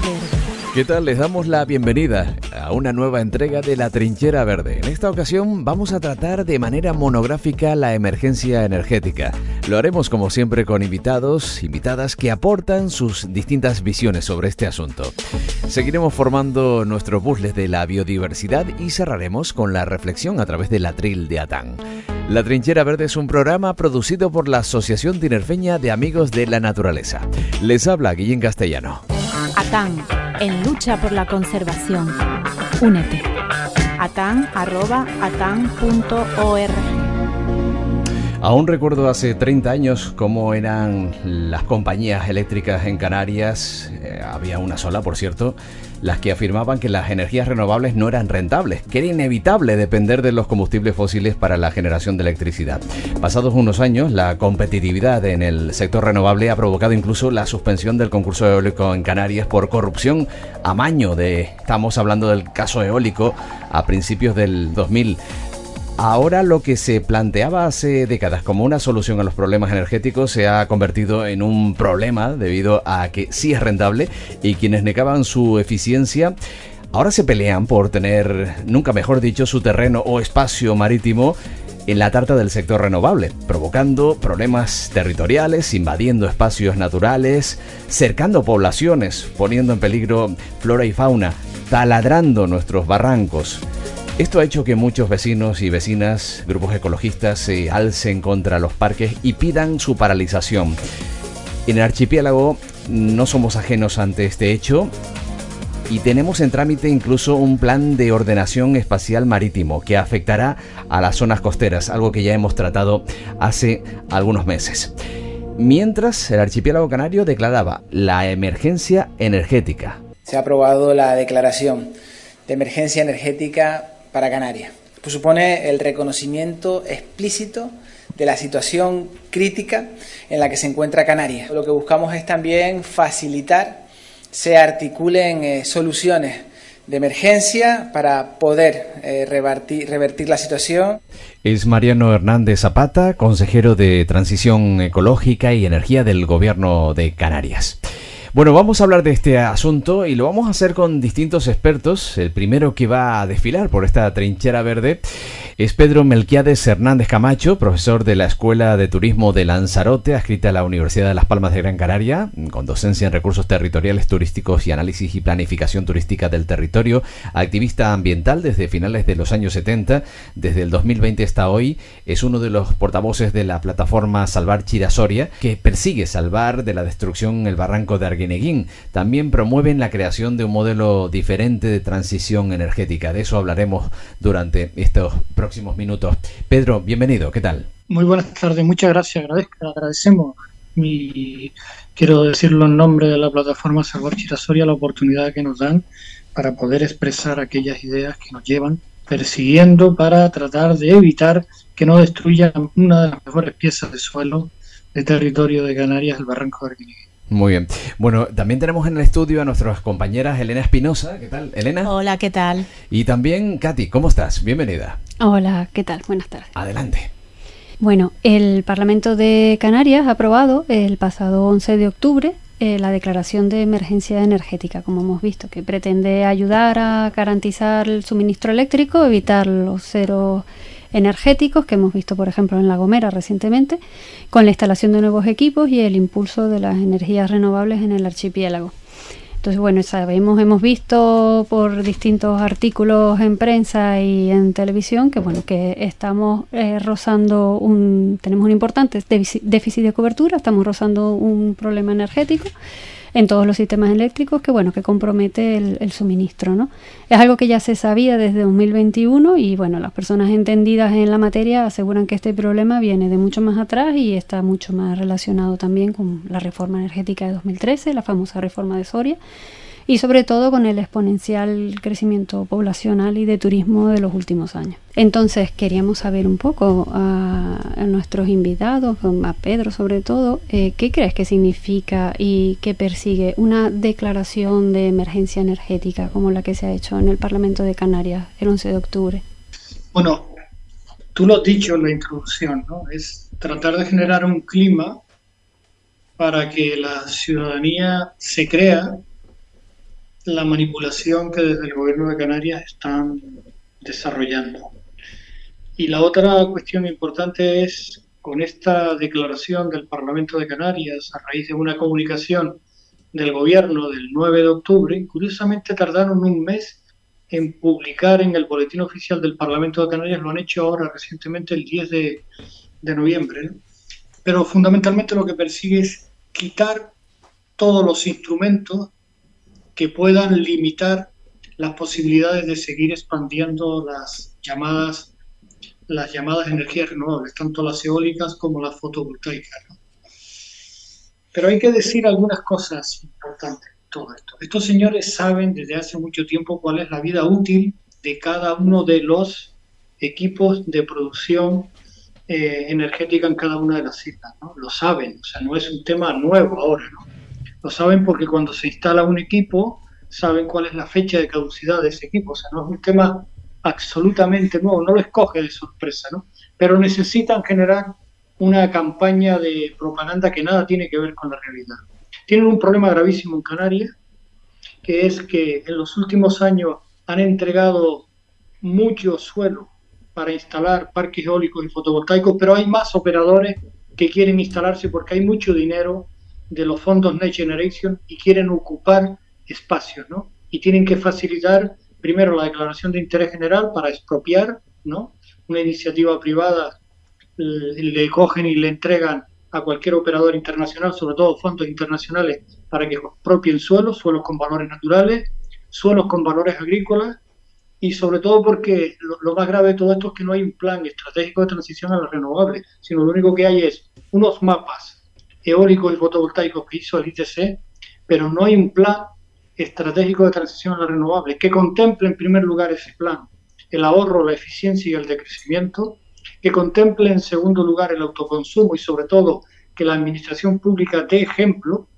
Trinchera. ¿Qué tal? Les damos la bienvenida a una nueva entrega de La Trinchera Verde. En esta ocasión vamos a tratar de manera monográfica la emergencia energética. Lo haremos como siempre con invitados, invitadas que aportan sus distintas visiones sobre este asunto. Seguiremos formando nuestro puzzle de la biodiversidad y cerraremos con la reflexión a través del atril de Atán. La Trinchera Verde es un programa producido por la Asociación Tinerfeña de Amigos de la Naturaleza. Les habla Guillén Castellano. ATAN, en lucha por la conservación. Únete. atan.org Aún recuerdo hace 30 años cómo eran las compañías eléctricas en Canarias, eh, había una sola por cierto, las que afirmaban que las energías renovables no eran rentables, que era inevitable depender de los combustibles fósiles para la generación de electricidad. Pasados unos años, la competitividad en el sector renovable ha provocado incluso la suspensión del concurso eólico en Canarias por corrupción amaño de, estamos hablando del caso eólico a principios del 2000. Ahora lo que se planteaba hace décadas como una solución a los problemas energéticos se ha convertido en un problema debido a que sí es rentable y quienes negaban su eficiencia ahora se pelean por tener, nunca mejor dicho, su terreno o espacio marítimo en la tarta del sector renovable, provocando problemas territoriales, invadiendo espacios naturales, cercando poblaciones, poniendo en peligro flora y fauna, taladrando nuestros barrancos. Esto ha hecho que muchos vecinos y vecinas, grupos ecologistas, se alcen contra los parques y pidan su paralización. En el archipiélago no somos ajenos ante este hecho y tenemos en trámite incluso un plan de ordenación espacial marítimo que afectará a las zonas costeras, algo que ya hemos tratado hace algunos meses. Mientras el archipiélago canario declaraba la emergencia energética. Se ha aprobado la declaración de emergencia energética para Canarias. Pues supone el reconocimiento explícito de la situación crítica en la que se encuentra Canarias. Lo que buscamos es también facilitar se articulen eh, soluciones de emergencia para poder eh, revertir, revertir la situación. Es Mariano Hernández Zapata, consejero de Transición Ecológica y Energía del Gobierno de Canarias. Bueno, vamos a hablar de este asunto y lo vamos a hacer con distintos expertos. El primero que va a desfilar por esta trinchera verde es Pedro Melquiades Hernández Camacho, profesor de la Escuela de Turismo de Lanzarote, adscrita a la Universidad de Las Palmas de Gran Canaria, con docencia en recursos territoriales turísticos y análisis y planificación turística del territorio, activista ambiental desde finales de los años 70, desde el 2020 hasta hoy, es uno de los portavoces de la plataforma Salvar Chirasoria, que persigue salvar de la destrucción el barranco de Arguineguín. También promueven la creación de un modelo diferente de transición energética. De eso hablaremos durante estos próximos minutos. Pedro, bienvenido, ¿qué tal? Muy buenas tardes, muchas gracias, agradezco, agradecemos. Mi, quiero decirlo en nombre de la plataforma Salvar Chirasoria, la oportunidad que nos dan para poder expresar aquellas ideas que nos llevan persiguiendo para tratar de evitar que no destruyan una de las mejores piezas de suelo de territorio de Canarias, el Barranco de Arquinique. Muy bien. Bueno, también tenemos en el estudio a nuestras compañeras Elena Espinosa. ¿Qué tal, Elena? Hola, ¿qué tal? Y también Katy, ¿cómo estás? Bienvenida. Hola, ¿qué tal? Buenas tardes. Adelante. Bueno, el Parlamento de Canarias ha aprobado el pasado 11 de octubre eh, la declaración de emergencia energética, como hemos visto, que pretende ayudar a garantizar el suministro eléctrico, evitar los cero energéticos que hemos visto, por ejemplo, en La Gomera recientemente, con la instalación de nuevos equipos y el impulso de las energías renovables en el archipiélago. Entonces, bueno, sabemos, hemos visto por distintos artículos en prensa y en televisión que, bueno, que estamos eh, rozando un, tenemos un importante déficit de cobertura, estamos rozando un problema energético en todos los sistemas eléctricos que bueno que compromete el, suministro no es algo que ya se sabía desde 2021 y bueno las personas entendidas en la materia aseguran que este problema viene de mucho más atrás y está mucho más relacionado también con la reforma energética de 2013 la famosa reforma de Soria y sobre todo con el exponencial crecimiento poblacional y de turismo de los últimos años. Entonces queríamos saber un poco a, nuestros invitados, a Pedro sobre todo, eh, qué crees que significa y qué persigue una declaración de emergencia energética como la que se ha hecho en el Parlamento de Canarias el 11 de octubre. Bueno, tú lo has dicho en la introducción, ¿no? Es tratar de generar un clima para que la ciudadanía se crea la manipulación que desde el gobierno de Canarias están desarrollando. Y la otra cuestión importante es, con esta declaración del Parlamento de Canarias, a raíz de una comunicación del gobierno del 9 de octubre, curiosamente tardaron un mes en publicar en el Boletín Oficial del Parlamento de Canarias, lo han hecho ahora recientemente el 10 de, noviembre, pero fundamentalmente lo que persigue es quitar todos los instrumentos que puedan limitar las posibilidades de seguir expandiendo las llamadas las llamadas energías renovables, tanto las eólicas como las fotovoltaicas. Pero hay que decir algunas cosas importantes todo esto. Estos señores saben desde hace mucho tiempo cuál es la vida útil de cada uno de los equipos de producción eh, energética en cada una de las islas. ¿no? Lo saben, o sea, no es un tema nuevo ahora. ¿no? Lo saben porque cuando se instala un equipo, saben cuál es la fecha de caducidad de ese equipo. O sea, no es un tema absolutamente nuevo, no lo escoge de sorpresa, ¿no? Pero necesitan generar una campaña de propaganda que nada tiene que ver con la realidad. Tienen un problema gravísimo en Canarias, que es que en los últimos años han entregado mucho suelo para instalar parques eólicos y fotovoltaicos, pero hay más operadores que quieren instalarse porque hay mucho dinero de los fondos Next Generation y quieren ocupar espacios, ¿no? Y tienen que facilitar primero la declaración de interés general para expropiar, ¿no? Una iniciativa privada le cogen y le entregan a cualquier operador internacional, sobre todo fondos internacionales, para que expropien suelos, suelos con valores naturales, suelos con valores agrícolas, y sobre todo porque lo, lo, más grave de todo esto es que no hay un plan estratégico de transición a las renovables, sino lo único que hay es unos mapas eólicos y fotovoltaicos que hizo el ITC, pero no hay un plan estratégico de transición a las renovables que contemple en primer lugar ese plan, el ahorro, la eficiencia y el decrecimiento, que contemple en segundo lugar el autoconsumo y sobre todo que la administración pública dé ejemplo,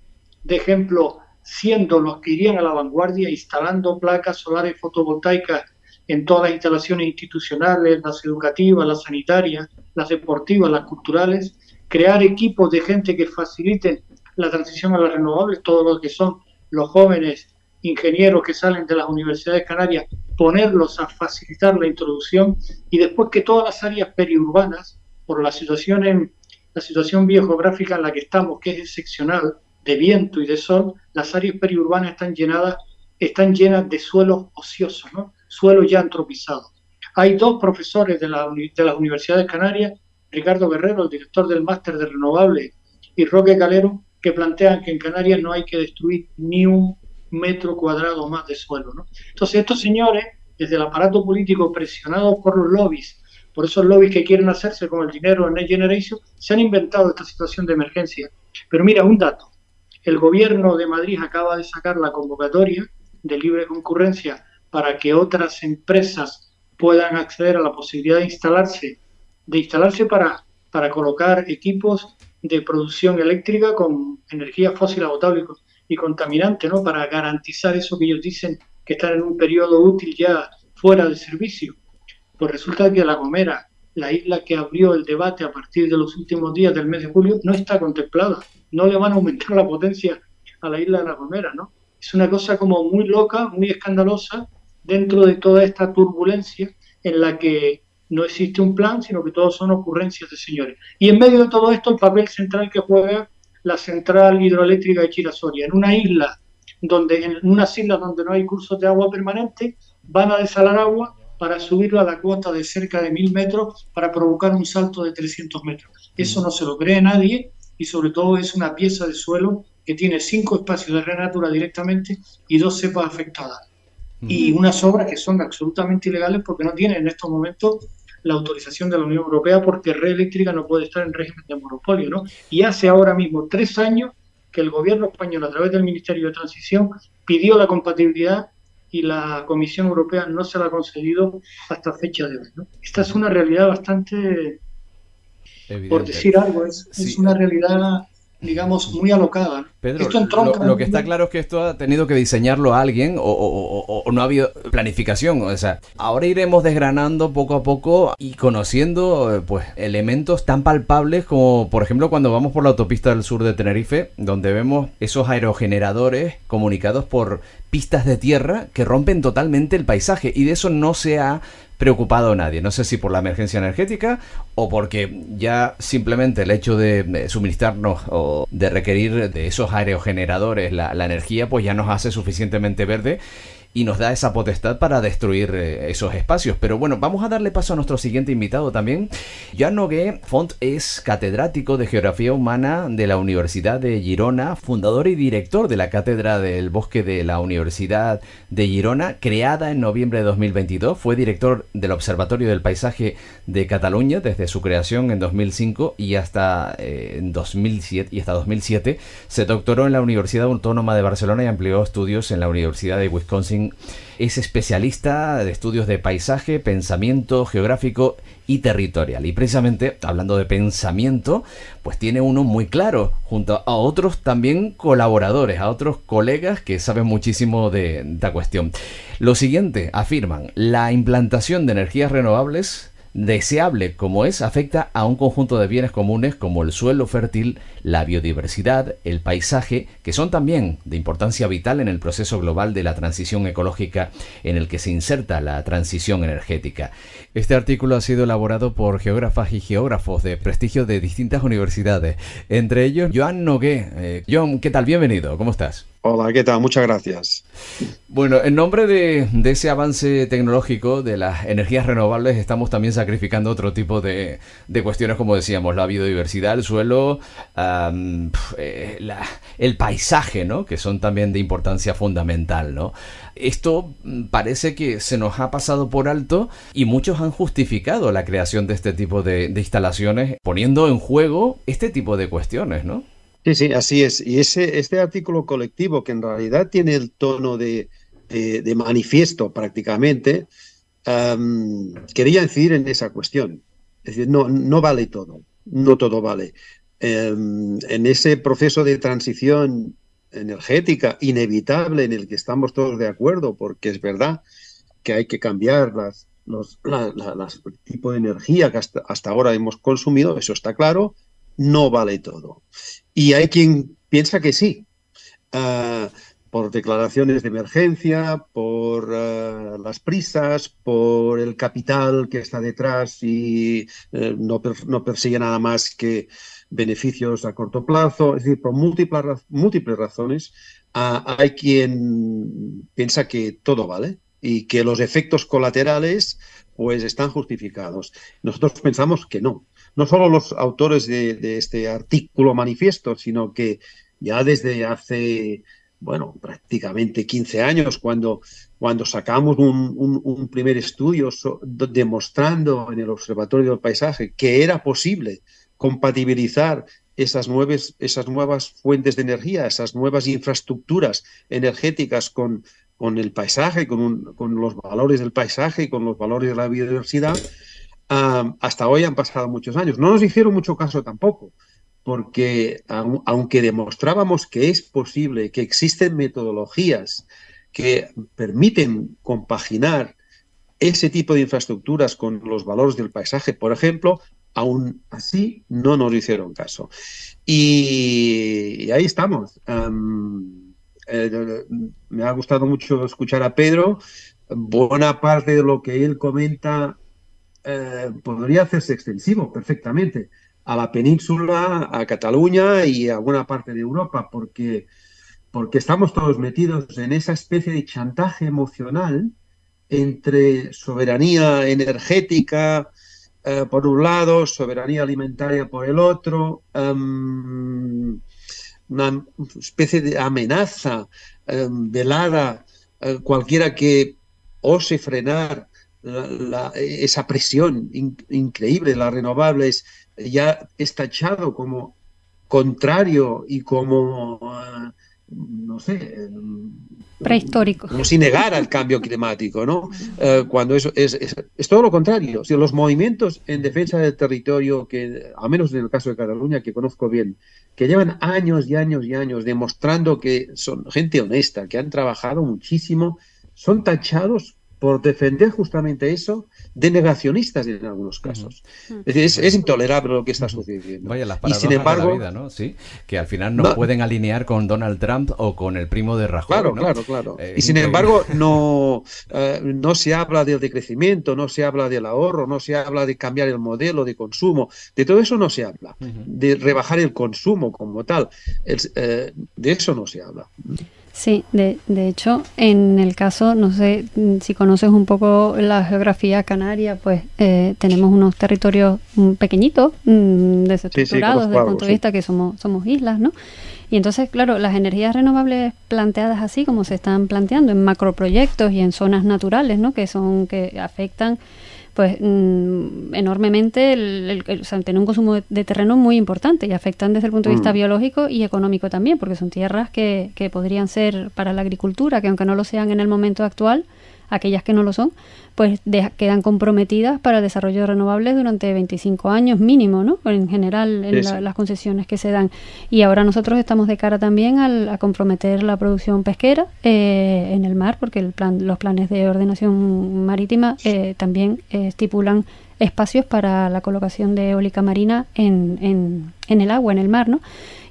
de ejemplo siendo los que irían a la vanguardia instalando placas solares fotovoltaicas en todas las instalaciones institucionales, las educativas, las sanitarias, las deportivas, las culturales, crear equipos de gente que faciliten la transición a las renovables, todo lo que son los jóvenes ingenieros que salen de las universidades canarias, ponerlos a facilitar la introducción y después que todas las áreas periurbanas, por la situación, en, la situación biogeográfica en la que estamos, que es excepcional, de viento y de sol, las áreas periurbanas están llenadas, están llenas de suelos ociosos, ¿no? suelos ya antropizados. Hay dos profesores de, la, de las universidades canarias, Ricardo Guerrero, el director del máster de renovables, y Roque Calero, que plantean que en Canarias no hay que destruir ni un metro cuadrado más de suelo. Entonces estos señores, desde el aparato político presionados por los lobbies, por esos lobbies que quieren hacerse con el dinero de Next Generation, se han inventado esta situación de emergencia. Pero mira, un dato. El gobierno de Madrid acaba de sacar la convocatoria de libre concurrencia para que otras empresas puedan acceder a la posibilidad de instalarse, de instalarse para, para colocar equipos de producción eléctrica con energía fósil agotable y contaminante, ¿no? Para garantizar eso que ellos dicen que están en un periodo útil ya fuera de servicio. Pues resulta que La Gomera, la isla que abrió el debate a partir de los últimos días del mes de julio, no está contemplada. No le van a aumentar la potencia a la isla de La Gomera, ¿no? Es una cosa como muy loca, muy escandalosa dentro de toda esta turbulencia en la que no existe un plan, sino que todos son ocurrencias de señores. Y en medio de todo esto, el papel central que juega la central hidroeléctrica de Chirasoria, en una isla donde en unas islas donde no hay cursos de agua permanente, van a desalar agua para subirlo a la cuota de cerca de mil metros para provocar un salto de 300 metros. Eso no se lo cree nadie y sobre todo es una pieza de suelo que tiene cinco espacios de renatura directamente y dos cepas afectadas. Y unas obras que son absolutamente ilegales porque no tienen en estos momentos la autorización de la Unión Europea porque Red Eléctrica no puede estar en régimen de monopolio, ¿no? Y hace ahora mismo tres años que el gobierno español, a través del Ministerio de Transición, pidió la compatibilidad y la Comisión Europea no se la ha concedido hasta fecha de hoy. ¿no? Esta es una realidad bastante, por decir algo, es, es una realidad digamos, muy alocada. Pedro, lo, que está claro es que esto ha tenido que diseñarlo alguien o, no ha habido planificación. O sea, ahora iremos desgranando poco a poco y conociendo pues elementos tan palpables como, por ejemplo, cuando vamos por la autopista del sur de Tenerife, donde vemos esos aerogeneradores comunicados por pistas de tierra que rompen totalmente el paisaje y de eso no se ha preocupado nadie. No sé si por la emergencia energética o porque ya simplemente el hecho de suministrarnos o de requerir de esos aerogeneradores la, la energía pues ya nos hace suficientemente verde y nos da esa potestad para destruir eh, esos espacios. Pero bueno, vamos a darle paso a nuestro siguiente invitado también. Joan Nogué Font es catedrático de Geografía Humana de la Universidad de Girona, fundador y director de la Cátedra del Bosque de la Universidad de Girona, creada en noviembre de 2022. Fue director del Observatorio del Paisaje de Cataluña desde su creación en 2005 y hasta, eh, 2007, y hasta 2007. Se doctoró en la Universidad Autónoma de Barcelona y amplió estudios en la Universidad de Wisconsin es especialista de estudios de paisaje, pensamiento geográfico y territorial. Y precisamente, hablando de pensamiento, pues tiene uno muy claro, junto a otros también colaboradores, a otros colegas que saben muchísimo de esta cuestión. Lo siguiente, afirman, la implantación de energías renovables deseable como es, afecta a un conjunto de bienes comunes como el suelo fértil, la biodiversidad, el paisaje, que son también de importancia vital en el proceso global de la transición ecológica en el que se inserta la transición energética. Este artículo ha sido elaborado por geógrafas y geógrafos de prestigio de distintas universidades, entre ellos Joan Nogué. Eh, Joan, ¿qué tal? Bienvenido, ¿cómo estás? Hola, ¿qué tal? Muchas gracias. Bueno, en nombre de, ese avance tecnológico de las energías renovables estamos también sacrificando otro tipo de, cuestiones, como decíamos, la biodiversidad, el suelo, eh, el paisaje, ¿no? Que son también de importancia fundamental, ¿no? Esto mm, parece que se nos ha pasado por alto y muchos han justificado la creación de este tipo de, de instalaciones poniendo en juego este tipo de cuestiones, ¿no? Sí, sí, así es. Y ese, este artículo colectivo, que en realidad tiene el tono de, manifiesto prácticamente, quería incidir en esa cuestión. Es decir, no, no vale todo, no todo vale. Em, en ese proceso de transición energética inevitable en el que estamos todos de acuerdo, porque es verdad que hay que cambiar las, los el tipo de energía que hasta ahora hemos consumido, eso está claro, no vale todo. Y hay quien piensa que sí, ah, por declaraciones de emergencia, por ah, las prisas, por el capital que está detrás y eh, no, persigue nada más que beneficios a corto plazo, es decir, por múltiples, múltiples razones, ah, hay quien piensa que todo vale y que los efectos colaterales pues están justificados. Nosotros pensamos que no, no solo los autores de, este artículo manifiesto, sino que ya desde hace, bueno, prácticamente 15 años, cuando, cuando sacamos un, primer estudio demostrando en el Observatorio del Paisaje que era posible compatibilizar esas, nuevas, esas nuevas fuentes de energía, esas nuevas infraestructuras energéticas con, con el paisaje, con, con los valores del paisaje con los valores de la biodiversidad, hasta hoy han pasado muchos años. No nos hicieron mucho caso tampoco, porque aunque demostrábamos que es posible, que existen metodologías que permiten compaginar ese tipo de infraestructuras con los valores del paisaje, por ejemplo, aún así no nos hicieron caso. Y, ahí estamos. Eh, me ha gustado mucho escuchar a Pedro. Buena parte de lo que él comenta eh, podría hacerse extensivo perfectamente a la península, a Cataluña y a buena parte de Europa, porque, porque estamos todos metidos en esa especie de chantaje emocional entre soberanía energética eh, por un lado, soberanía alimentaria por el otro, em, una especie de amenaza em, velada, eh, cualquiera que ose frenar esa presión increíble de las renovables ya es tachado como contrario y como no sé, prehistórico. Como si negara el cambio climático, ¿no? Eh, cuando eso es, es, todo lo contrario. Si los movimientos en defensa del territorio, que, a menos en el caso de Cataluña, que conozco bien, que llevan años y años y años demostrando que son gente honesta, que han trabajado muchísimo, son tachados por defender justamente eso de negacionistas en algunos casos. Es decir, es, intolerable lo que está sucediendo. Vaya, las y sin embargo, de la vida, ¿no? Sí, que al final no, pueden alinear con Donald Trump o con el primo de Rajoy. Claro, claro, claro. Eh, y sin embargo, no, eh, no se habla del decrecimiento, no se habla del ahorro, no se habla de cambiar el modelo de consumo, de todo eso no se habla, de rebajar el consumo como tal, eh, de eso no se habla. Sí, de, de, hecho, en el caso, no sé mm, si conoces un poco la geografía canaria, pues eh, tenemos unos territorios mm, pequeñitos, mm, desestructurados desde el punto de vista que somos, somos islas, ¿no? Y entonces, claro, las energías renovables planteadas así como se están planteando en macroproyectos y en zonas naturales, ¿no? Que son, que afectan pues mm, enormemente, el, o sea, tienen un consumo de, terreno muy importante y afectan desde el punto de vista mm. biológico y económico también, porque son tierras que, que podrían ser para la agricultura, que aunque no lo sean en el momento actual, aquellas que no lo son, pues quedan comprometidas para el desarrollo de renovables durante 25 años mínimo, ¿no? En general, en las concesiones que se dan. Y ahora nosotros estamos de cara también al, a comprometer la producción pesquera eh, en el mar, porque el plan, los planes de ordenación marítima eh, también eh, estipulan espacios para la colocación de eólica marina en, en, en el agua, en el mar, ¿no?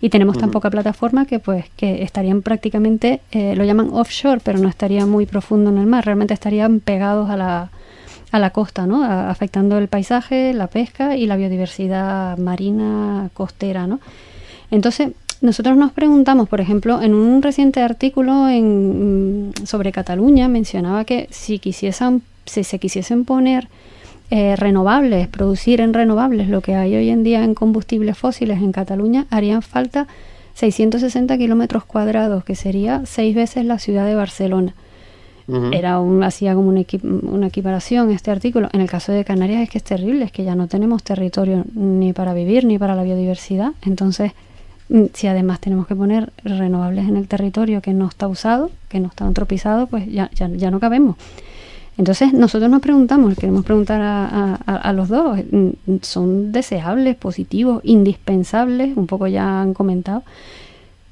Y tenemos tan poca plataforma que pues que estarían prácticamente eh, lo llaman offshore pero no estaría muy profundo en el mar realmente estarían pegados a la a la costa, ¿no? afectando el paisaje, la pesca y la biodiversidad marina costera, ¿no? Entonces, nosotros nos preguntamos, por ejemplo, en un reciente artículo en, mm, sobre Cataluña mencionaba que si quisiesen, si se quisiesen poner eh, renovables, producir en renovables lo que hay hoy en día en combustibles fósiles en Cataluña, harían falta 660 kilómetros cuadrados, que sería seis veces la ciudad de Barcelona. Era un, hacía como una, una equiparación este artículo. En el caso de Canarias es que es terrible, es que ya no tenemos territorio ni para vivir ni para la biodiversidad. Entonces, mm, si además tenemos que poner renovables en el territorio que no está usado, que no está antropizado, pues ya, ya, ya no cabemos. Entonces nosotros nos preguntamos, queremos preguntar a, los dos, ¿son deseables, positivos, indispensables? Un poco ya han comentado.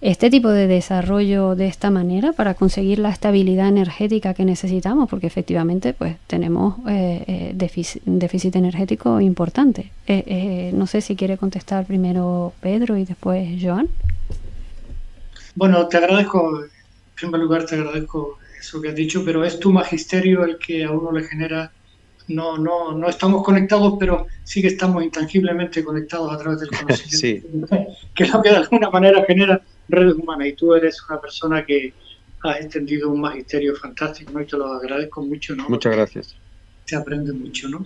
Este tipo de desarrollo de esta manera para conseguir la estabilidad energética que necesitamos, porque efectivamente pues tenemos eh, eh déficit, energético importante. Eh, eh, no sé si quiere contestar primero Pedro y después Joan. Bueno, te agradezco, en primer lugar te agradezco eso que has dicho, pero es tu magisterio el que a uno le genera. No, no, no estamos conectados, pero sí que estamos intangiblemente conectados a través del conocimiento, que es lo que de alguna manera genera redes humanas. Y tú eres una persona que ha extendido un magisterio fantástico, y te lo agradezco mucho. ¿no? Muchas gracias. Se aprende mucho, ¿no?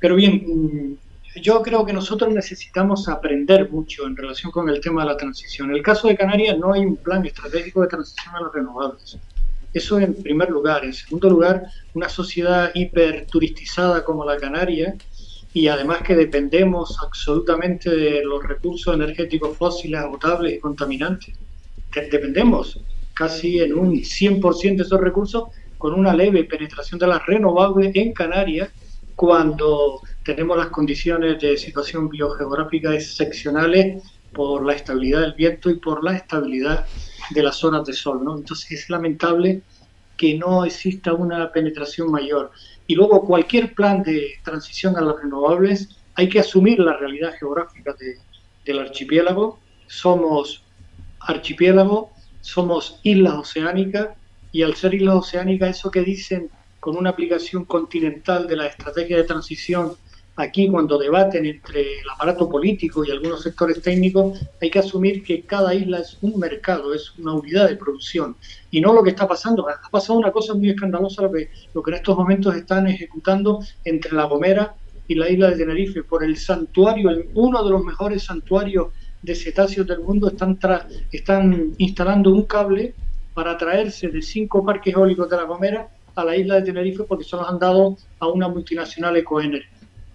Pero bien, mm, yo creo que nosotros necesitamos aprender mucho en relación con el tema de la transición. En el caso de Canarias no hay un plan estratégico de transición a las renovables. Eso en primer lugar. En segundo lugar, una sociedad hiperturistizada como la Canaria y además que dependemos absolutamente de los recursos energéticos fósiles, agotables y contaminantes. Dependemos casi en un 100% de esos recursos con una leve penetración de las renovables en Canarias cuando tenemos las condiciones de situación biogeográfica excepcionales por la estabilidad del viento y por la estabilidad de las zonas de sol, ¿no? Entonces es lamentable que no exista una penetración mayor. Y luego cualquier plan de transición a las renovables hay que asumir la realidad geográfica del archipiélago. Somos archipiélago, somos islas oceánicas y al ser islas oceánicas eso que dicen con una aplicación continental de la estrategia de transición Aquí, cuando debaten entre el aparato político y algunos sectores técnicos, hay que asumir que cada isla es un mercado, es una unidad de producción. Y no lo que está pasando. Ha pasado una cosa muy escandalosa, lo que, lo que en estos momentos están ejecutando entre La Gomera y la isla de Tenerife por el santuario, uno de los mejores santuarios de cetáceos del mundo, están, están instalando un cable para traerse de cinco parques eólicos de La Gomera a la isla de Tenerife porque se los han dado a una multinacional Ecoener.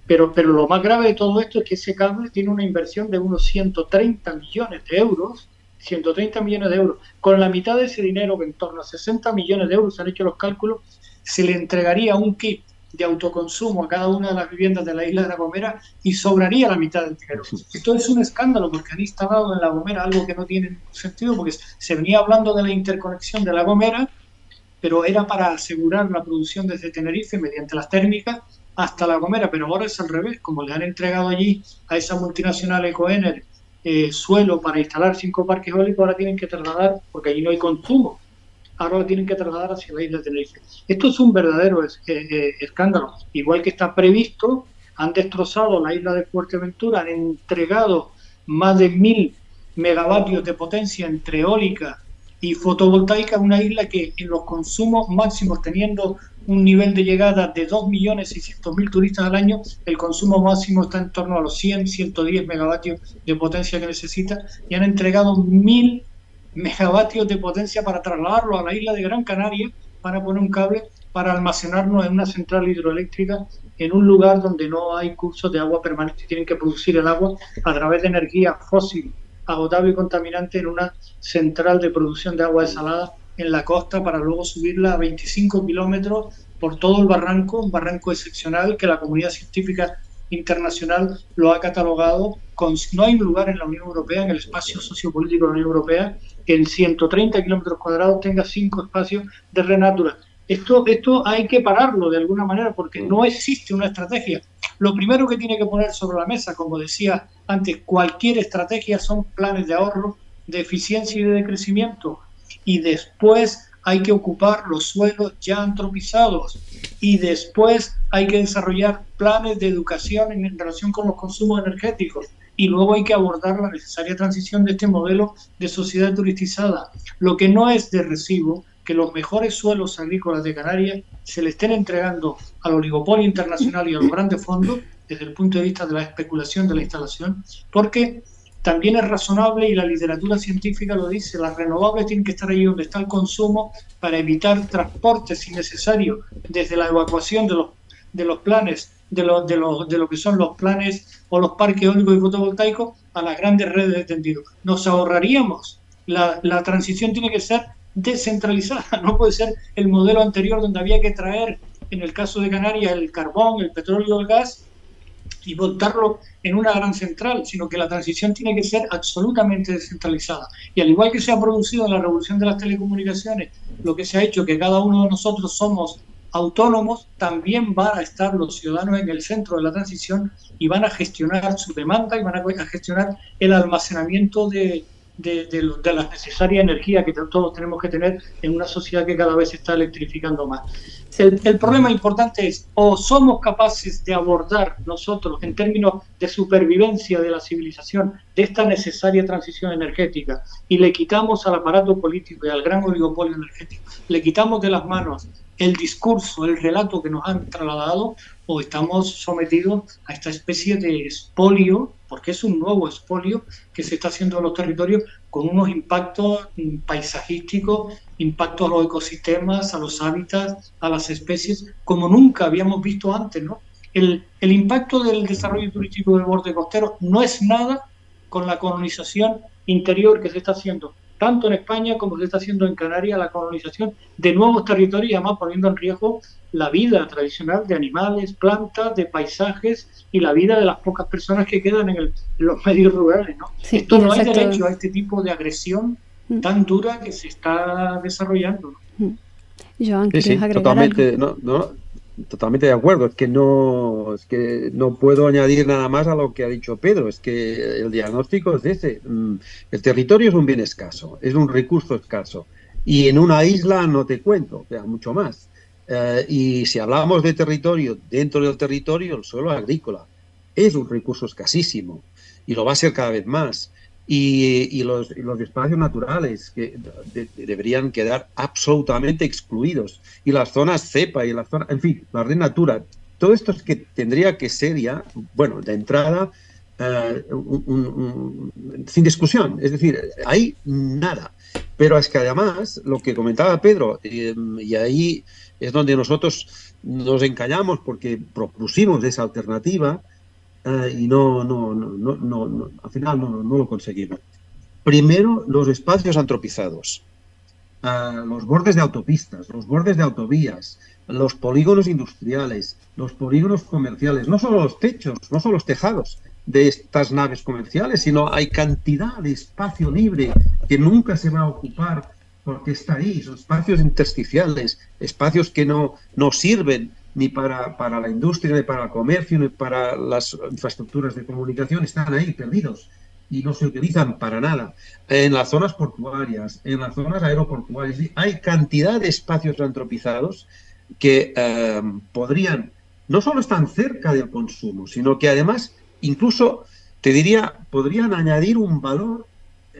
Pero, pero lo más grave de todo esto es que ese cable tiene una inversión de unos 130 millones de euros 130 millones de euros. Con la mitad de ese dinero, que en torno a 60 millones de euros se han hecho los cálculos, se le entregaría un kit de autoconsumo a cada una de las viviendas de la isla de La Gomera y sobraría la mitad del dinero. Esto es un escándalo porque han instalado en La Gomera algo que no tiene sentido porque se venía hablando de la interconexión de La Gomera, pero era para asegurar la producción desde Tenerife mediante las térmicas hasta La Gomera, pero ahora es al revés, como le han entregado allí a esa multinacional Ecoener eh, suelo para instalar cinco parques eólicos, ahora tienen que trasladar, porque allí no hay consumo, ahora lo tienen que trasladar hacia la isla de Tenerife. Esto es un verdadero eh, eh, escándalo. Igual que está previsto, han destrozado la isla de Fuerteventura, han entregado más de mil megavatios de potencia entre eólica y fotovoltaica, una isla que en los consumos máximos, teniendo un nivel de llegada de 2.600.000 turistas al año, el consumo máximo está en torno a los 100, 110 megavatios de potencia que necesita y han entregado mil megavatios de potencia para trasladarlo a la isla de Gran Canaria para poner un cable para almacenarnos en una central hidroeléctrica en un lugar donde no hay cursos de agua permanente tienen que producir el agua a través de energía fósil, agotable y contaminante en una central de producción de agua desalada en la costa para luego subirla a 25 kilómetros por todo el barranco, un barranco excepcional que la comunidad científica internacional lo ha catalogado. Con, no hay un lugar en la Unión Europea, en el espacio sociopolítico de la Unión Europea, que en 130 kilómetros cuadrados tenga cinco espacios de renatura. Esto, esto hay que pararlo de alguna manera porque no existe una estrategia. Lo primero que tiene que poner sobre la mesa, como decía antes, cualquier estrategia son planes de ahorro, de eficiencia y de crecimiento y después hay que ocupar los suelos ya antropizados. Y después hay que desarrollar planes de educación en relación con los consumos energéticos. Y luego hay que abordar la necesaria transición de este modelo de sociedad turistizada. Lo que no es de recibo que los mejores suelos agrícolas de Canarias se le estén entregando al oligopolio internacional y a los grandes fondos desde el punto de vista de la especulación de la instalación, porque también es razonable y la literatura científica lo dice, las renovables tienen que estar ahí donde está el consumo para evitar transportes innecesarios desde la evacuación de los, de los planes, de lo, de, de lo que son los planes o los parques eólicos y fotovoltaicos a las grandes redes de tendido. Nos ahorraríamos. La, la transición tiene que ser descentralizada, no puede ser el modelo anterior donde había que traer, en el caso de Canarias, el carbón, el petróleo, el gas y montarlo en una gran central, sino que la transición tiene que ser absolutamente descentralizada. Y al igual que se ha producido en la revolución de las telecomunicaciones, lo que se ha hecho que cada uno de nosotros somos autónomos, también van a estar los ciudadanos en el centro de la transición y van a gestionar su demanda y van a gestionar el almacenamiento de, de, de, la necesaria energía que todos tenemos que tener en una sociedad que cada vez se está electrificando más. El, el, problema importante es o somos capaces de abordar nosotros en términos de supervivencia de la civilización de esta necesaria transición energética y le quitamos al aparato político y al gran oligopolio energético, le quitamos de las manos el discurso, el relato que nos han trasladado o estamos sometidos a esta especie de espolio, porque es un nuevo espolio que se está haciendo en los territorios con unos impactos paisajísticos, impactos a los ecosistemas, a los hábitats, a las especies, como nunca habíamos visto antes, ¿no? El, el impacto del desarrollo turístico del borde costero no es nada con la colonización interior que se está haciendo tanto en España como se está haciendo en Canarias, la colonización de nuevos territorios y además poniendo en riesgo la vida tradicional de animales, plantas, de paisajes y la vida de las pocas personas que quedan en, los medios rurales. ¿no? Esto no hay derecho a este tipo de agresión mm. tan dura que se está desarrollando. ¿no? Mm. Joan, sí, totalmente, No, no, totalmente de acuerdo. Es que no, es que no puedo añadir nada más a lo que ha dicho Pedro. Es que el diagnóstico es ese. Mm, el territorio es un bien escaso, es un recurso escaso. Y en una isla no te cuento, o sea, mucho más. Eh, y si hablamos de territorio, dentro del territorio, el suelo agrícola es un recurso escasísimo y lo va a ser cada vez más y, los, los, espacios naturales que deberían quedar absolutamente excluidos. Y las zonas cepa y las zonas, en fin, la red natura, todo esto es que tendría que ser ya, bueno, de entrada, eh, sin discusión, es decir, hay nada. Pero es que además, lo que comentaba Pedro, eh, y ahí es donde nosotros nos encañamos porque propusimos esa alternativa, y no, no, no, no, no, al final no, lo conseguimos. primero los espacios antropizados, los bordes de autopistas, los bordes de autovías, los polígonos industriales, los polígonos comerciales, no solo los techos, no solo los tejados de estas naves comerciales, sino hay cantidad de espacio libre que nunca se va a ocupar porque está ahí, son espacios intersticiales, espacios que no, no sirven ni para, para la industria, ni para el comercio, ni para las infraestructuras de comunicación, están ahí perdidos y no se utilizan para nada. En las zonas portuarias, en las zonas aeroportuarias, hay cantidad de espacios antropizados que eh, podrían, no solo están cerca del consumo, sino que además, incluso, te diría, podrían añadir un valor, eh,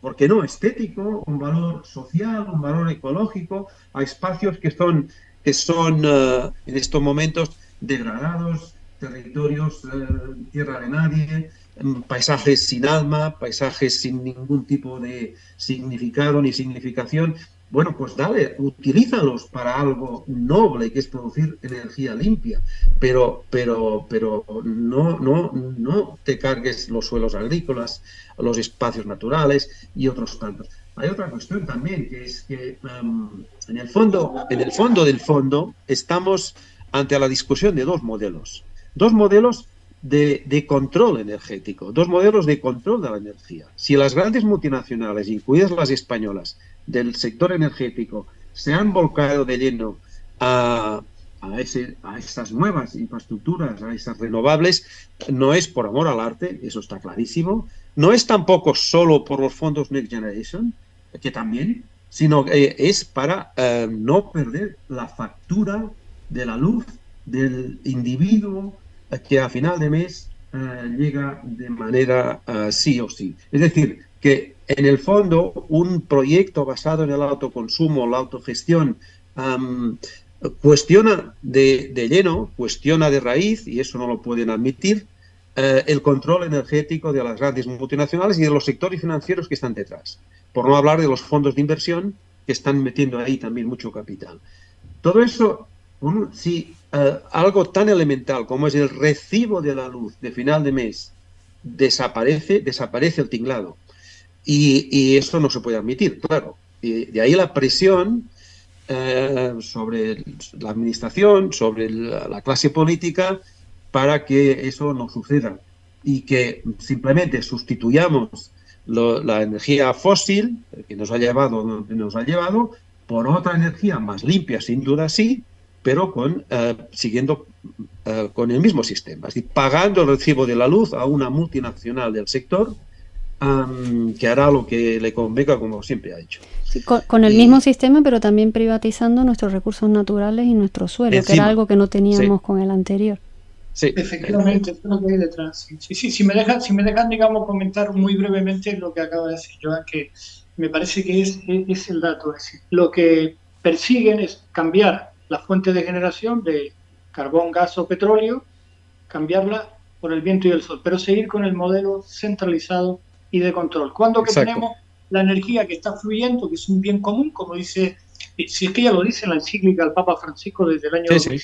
¿por qué no? Estético, un valor social, un valor ecológico, a espacios que son que son eh, en estos momentos degradados, territorios, eh, tierra de nadie, mm, paisajes sin alma, paisajes sin ningún tipo de significado ni significación. Bueno, pues dale, utilízalos para algo noble, que es producir energía limpia, pero, pero, pero no, no, no te cargues los suelos agrícolas, los espacios naturales y otros tantos. Hay otra cuestión también, que es que em, en, el fondo, en el fondo del fondo estamos ante la discusión de dos modelos. Dos modelos de, control energético, dos modelos de control de la energía. Si las grandes multinacionales, incluidas las españolas, del sector energético, se han volcado de lleno a, a, ese, a esas nuevas infraestructuras, a esas renovables, no es por amor al arte, eso está clarísimo, no es tampoco solo por los fondos Next Generation, que también, sino que es para eh, no perder la factura de la luz del individuo que a final de mes eh, llega de manera eh, sí o sí. Es decir, que en el fondo un proyecto basado en el autoconsumo, la autogestión, cuestiona de, de, lleno, cuestiona de raíz, y eso no lo pueden admitir, el control energético de las grandes multinacionales y de los sectores financieros que están detrás por no hablar de los fondos de inversión que están metiendo ahí también mucho capital. Todo eso, si eh, algo tan elemental como es el recibo de la luz de final de mes desaparece, desaparece el tinglado. Y, y esto no se puede admitir, claro. Y de ahí la presión eh, sobre la administración, sobre la clase política, para que eso no suceda y que simplemente sustituyamos la energía fósil, que nos ha llevado donde nos ha llevado, por otra energía más limpia, sin duda sí, pero con eh, siguiendo eh, con el mismo sistema, así pagando el recibo de la luz a una multinacional del sector que hará lo que le convenga como siempre ha hecho. con, el mismo sistema, pero también privatizando nuestros recursos naturales y nuestro suelo, que era algo que no teníamos con el anterior. Efectivamente, es lo que hay detrás. Sí, sí, si, me dejan, si me dejan, digamos, comentar muy brevemente lo que acaba de decir Joan, que me parece que es, es el dato. Es decir, lo que persiguen es cambiar la fuente de generación de carbón, gas o petróleo, cambiarla por el viento y el sol, pero seguir con el modelo centralizado y de control. Cuando que tenemos la energía que está fluyendo, que es un bien común, como dice, si es que ya lo dice la encíclica del Papa Francisco desde el año sí,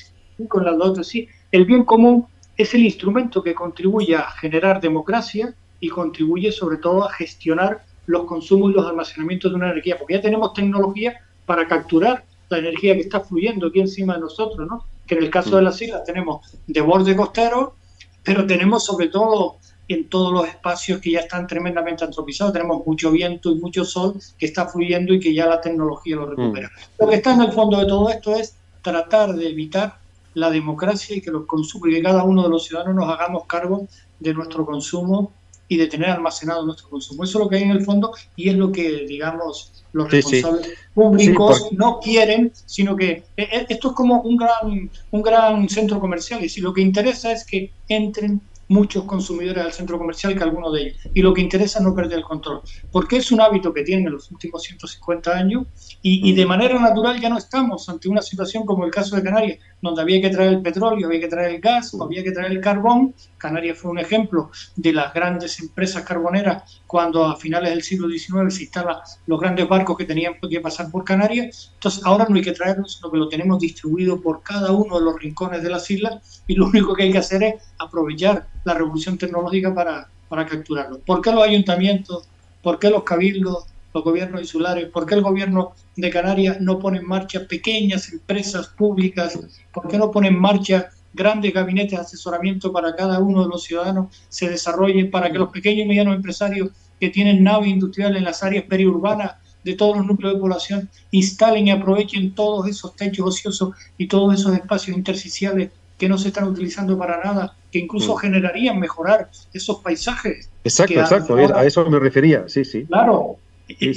con las dos, sí, el bien común es el instrumento que contribuye a generar democracia y contribuye sobre todo a gestionar los consumos y los almacenamientos de una energía, porque ya tenemos tecnología para capturar la energía que está fluyendo aquí encima de nosotros, ¿no? que en el caso de las islas tenemos de borde costero, pero tenemos sobre todo en todos los espacios que ya están tremendamente antropizados, tenemos mucho viento y mucho sol que está fluyendo y que ya la tecnología lo recupera. Mm. Lo que está en el fondo de todo esto es tratar de evitar la democracia y que los consumos, y que cada uno de los ciudadanos nos hagamos cargo de nuestro consumo y de tener almacenado nuestro consumo. Eso es lo que hay en el fondo y es lo que, digamos, los responsables públicos no quieren, sino que eh, eh, esto es como un gran, un gran centro comercial y si lo que interesa es que entren muchos consumidores al centro comercial que algunos de ellos. Y lo que interesa es no perder el control, porque es un hábito que tienen en los últimos 150 años y, de manera natural ya no estamos ante una situación como el caso de Canarias, donde había que traer el petróleo, había que traer el gas, había que traer el carbón. Canarias fue un ejemplo de las grandes empresas carboneras cuando a finales del siglo XIX se instalan los grandes barcos que tenían que pasar por Canarias. Entonces ahora no hay que traerlo, sino que lo tenemos distribuido por cada uno de los rincones de las islas y lo único que hay que hacer es aprovechar la revolución tecnológica para, para capturarlo. ¿Por qué los ayuntamientos ¿Por qué los cabildos, los gobiernos insulares, por qué el gobierno de Canarias no pone en marcha pequeñas empresas públicas? ¿Por qué no pone en marcha grandes gabinetes de asesoramiento para cada uno de los ciudadanos se desarrollen para que los pequeños y medianos empresarios que tienen nave industrial en las áreas periurbanas de todos los núcleos de población instalen y aprovechen todos esos techos ociosos y todos esos espacios intersticiales que no se están utilizando para nada, que incluso generarían mejorar esos paisajes. Exacto, exacto, a eso me refería, sí, sí. Claro,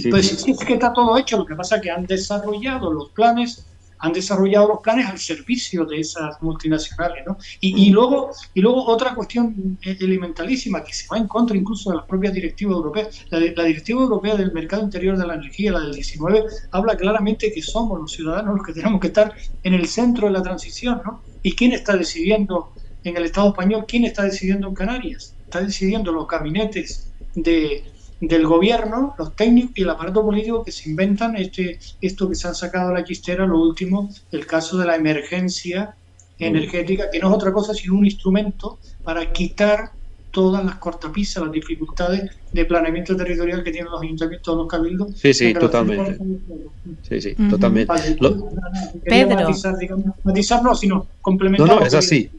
pues sí, es que está todo hecho, lo que pasa es que han desarrollado los planes han desarrollado los planes al servicio de esas multinacionales. ¿no? Y, luego, y luego otra cuestión elementalísima que se va en contra incluso de las propias directivas europeas. La, la, Directiva Europea del Mercado Interior de la Energía, la del 19, habla claramente que somos los ciudadanos los que tenemos que estar en el centro de la transición. ¿no? ¿Y quién está decidiendo en el Estado español? ¿Quién está decidiendo en Canarias? Está decidiendo los gabinetes de, del gobierno, los técnicos y el aparato político que se inventan este, esto que se han sacado a la chistera, lo último, el caso de la emergencia energética, que no es otra cosa sino un instrumento para quitar todas las cortapisas, las dificultades de planeamiento territorial que tienen los ayuntamientos los cabildos. Sí, sí, totalmente. Sí, sí, totalmente. Pedro. Matizar, no, sino complementar. No, no, es así.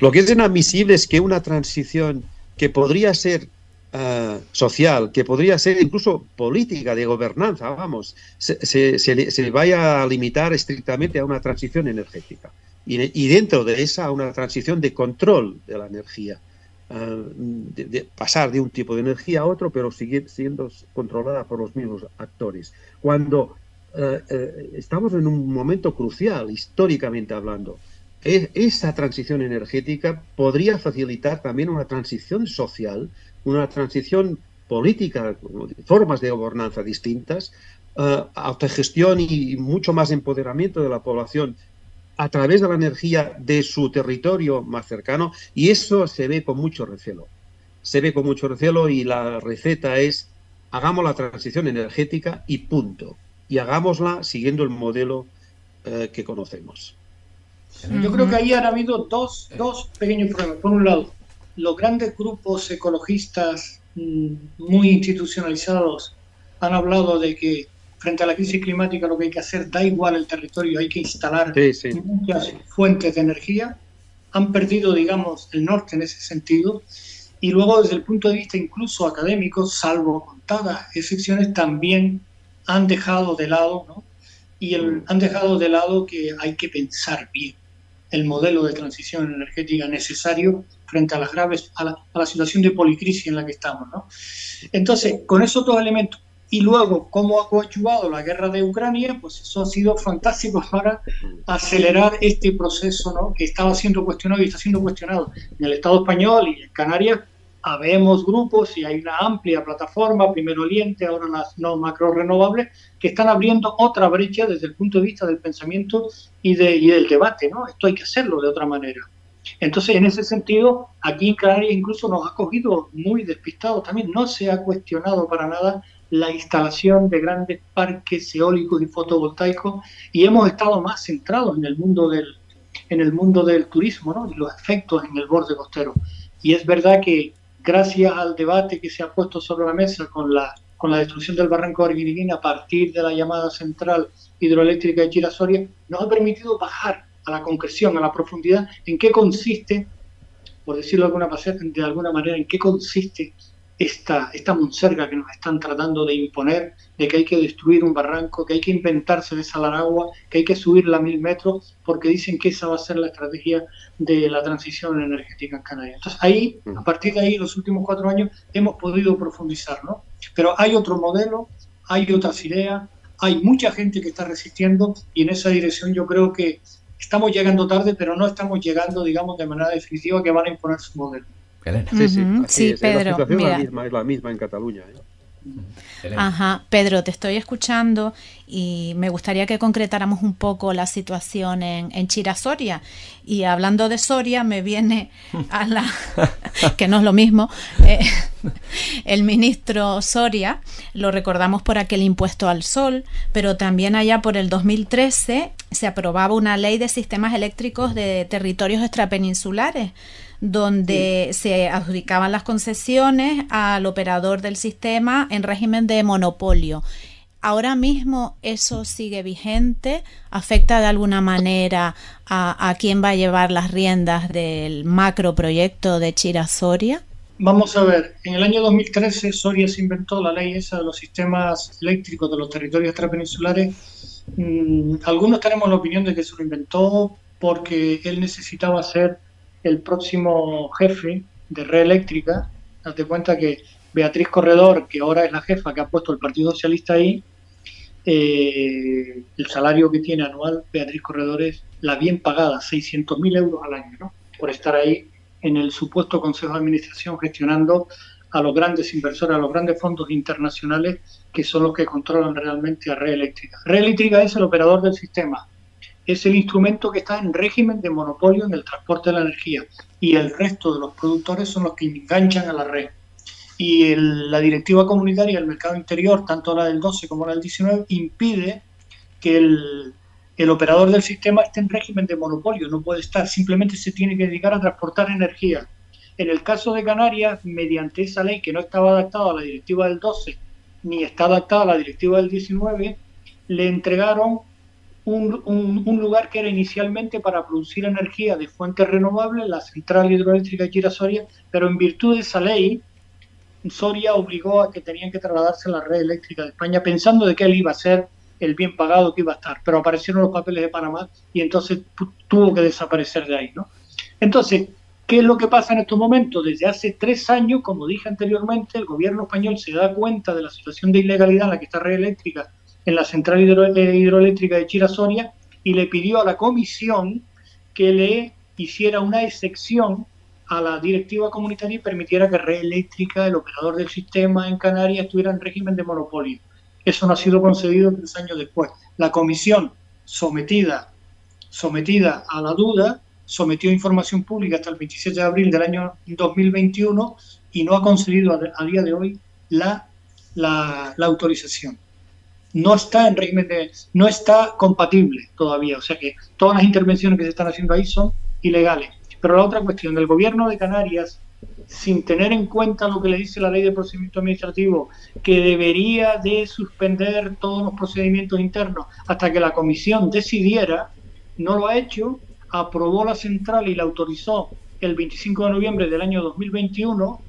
Lo que es inadmisible es que una transición que podría ser eh, social, que podría ser incluso política, de gobernanza, vamos, se, se, vaya a limitar estrictamente a una transición energética. Y, dentro de esa, una transición de control de la energía. Eh, de, pasar de un tipo de energía a otro, pero seguir siendo controlada por los mismos actores. Cuando eh, estamos en un momento crucial, históricamente hablando, e, esa transición energética podría facilitar también una transición social una transición política, formas de gobernanza distintas, uh, autogestión y mucho más empoderamiento de la población a través de la energía de su territorio más cercano y eso se ve con mucho recelo. Se ve con mucho recelo y la receta es hagamos la transición energética y punto. Y hagámosla siguiendo el modelo uh, que conocemos. Yo creo que ahí han habido dos, dos pequeños problemas. Por un lado, los grandes grupos ecologistas mm, muy institucionalizados han hablado de que frente a la crisis climática lo que hay que hacer da igual el territorio, hay que instalar muchas fuentes de energía. Han perdido, digamos, el norte en ese sentido. Y luego, desde el punto de vista incluso académico, salvo contadas excepciones, también han dejado de lado, ¿no? Y han dejado de lado que hay que pensar bien el modelo de transición energética necesario frente a las graves, a la, situación de policrisis en la que estamos. ¿no? Entonces, con esos dos elementos, y luego cómo ha coadyuvado la guerra de Ucrania, pues eso ha sido fantástico para acelerar este proceso ¿no? que estaba siendo cuestionado y está siendo cuestionado en el Estado español y en Canarias. Habemos grupos y hay una amplia plataforma, Primero Oriente, ahora las no macro renovables, que están abriendo otra brecha desde el punto de vista del pensamiento y, de, y del debate. ¿no? Esto hay que hacerlo de otra manera. Entonces, en ese sentido, aquí en Canarias incluso nos ha cogido muy despistados también. No se ha cuestionado para nada la instalación de grandes parques eólicos y fotovoltaicos y hemos estado más centrados en el mundo del, turismo ¿no? y los efectos en el borde costero. Y es verdad que gracias al debate que se ha puesto sobre la mesa con la, destrucción del barranco de a partir de la llamada central hidroeléctrica de Chirasoria, nos ha permitido bajar a la concreción, a la profundidad, en qué consiste, por decirlo de alguna, de alguna manera, en qué consiste esta, esta monserga que nos están tratando de imponer, de que hay que destruir un barranco, que hay que inventarse desalar agua, que hay que subirla a mil metros, porque dicen que esa va a ser la estrategia de la transición energética en Canarias. Entonces ahí, a partir de ahí, los últimos cuatro años, hemos podido profundizar, ¿no? Pero hay otro modelo, hay otras ideas, hay mucha gente que está resistiendo y en esa dirección yo creo que estamos llegando tarde, pero no estamos llegando, digamos, de manera definitiva que van a imponer su modelo. Sí, sí, sí Pedro. La situación la misma, es la misma en Cataluña. ¿eh? Ajá, Pedro, te estoy escuchando y me gustaría que concretáramos un poco la situación en, en Chira Soria. Y hablando de Soria, me viene a la. que no es lo mismo. Eh, el ministro Soria, lo recordamos por aquel impuesto al sol, pero también allá por el 2013 se aprobaba una ley de sistemas eléctricos de territorios extrapeninsulares donde se adjudicaban las concesiones al operador del sistema en régimen de monopolio. Ahora mismo eso sigue vigente, afecta de alguna manera a, a quién va a llevar las riendas del macro proyecto de Chira Soria. Vamos a ver, en el año 2013 Soria se inventó la ley esa de los sistemas eléctricos de los territorios extrapeninsulares. Mm, algunos tenemos la opinión de que se lo inventó porque él necesitaba ser el próximo jefe de red eléctrica. Date cuenta que Beatriz Corredor, que ahora es la jefa que ha puesto el Partido Socialista ahí, eh, el salario que tiene anual Beatriz Corredor es la bien pagada, 600.000 euros al año, ¿no? por estar ahí en el supuesto Consejo de Administración gestionando a los grandes inversores, a los grandes fondos internacionales que son los que controlan realmente a Red Eléctrica. Red Eléctrica es el operador del sistema, es el instrumento que está en régimen de monopolio en el transporte de la energía. Y el resto de los productores son los que enganchan a la red. Y la directiva comunitaria del mercado interior, tanto la del 12 como la del 19, impide que el, el operador del sistema esté en régimen de monopolio, no puede estar, simplemente se tiene que dedicar a transportar energía. En el caso de Canarias, mediante esa ley que no estaba adaptada a la directiva del 12 ni está adaptada a la directiva del 19, le entregaron un, un, lugar que era inicialmente para producir energía de fuentes renovables, la central hidroeléctrica de pero en virtud de esa ley, Soria obligó a que tenían que trasladarse a la red eléctrica de España pensando de que él iba a ser el bien pagado que iba a estar, pero aparecieron los papeles de Panamá y entonces tuvo que desaparecer de ahí, ¿no? Entonces, ¿qué es lo que pasa en estos momentos? Desde hace tres años, como dije anteriormente, el gobierno español se da cuenta de la situación de ilegalidad en la que está red eléctrica en la central eh, hidroeléctrica de Chirasoria y le pidió a la comisión que le hiciera una excepción a la directiva comunitaria y permitiera que Red Eléctrica, el operador del sistema en Canarias, estuviera en régimen de monopolio. Eso no ha sido concedido tres años después. La comisión sometida, sometida a la duda sometió información pública hasta el 27 de abril del año 2021 y no ha concedido a, día de hoy la, la, autorización. No está en régimen de, no está compatible todavía, o sea que todas las intervenciones que se están haciendo ahí son ilegales. Pero la otra cuestión, el gobierno de Canarias, sin tener en cuenta lo que le dice la ley de procedimiento administrativo, que debería de suspender todos los procedimientos internos hasta que la comisión decidiera, no lo ha hecho, aprobó la central y la autorizó el 25 de noviembre del año 2021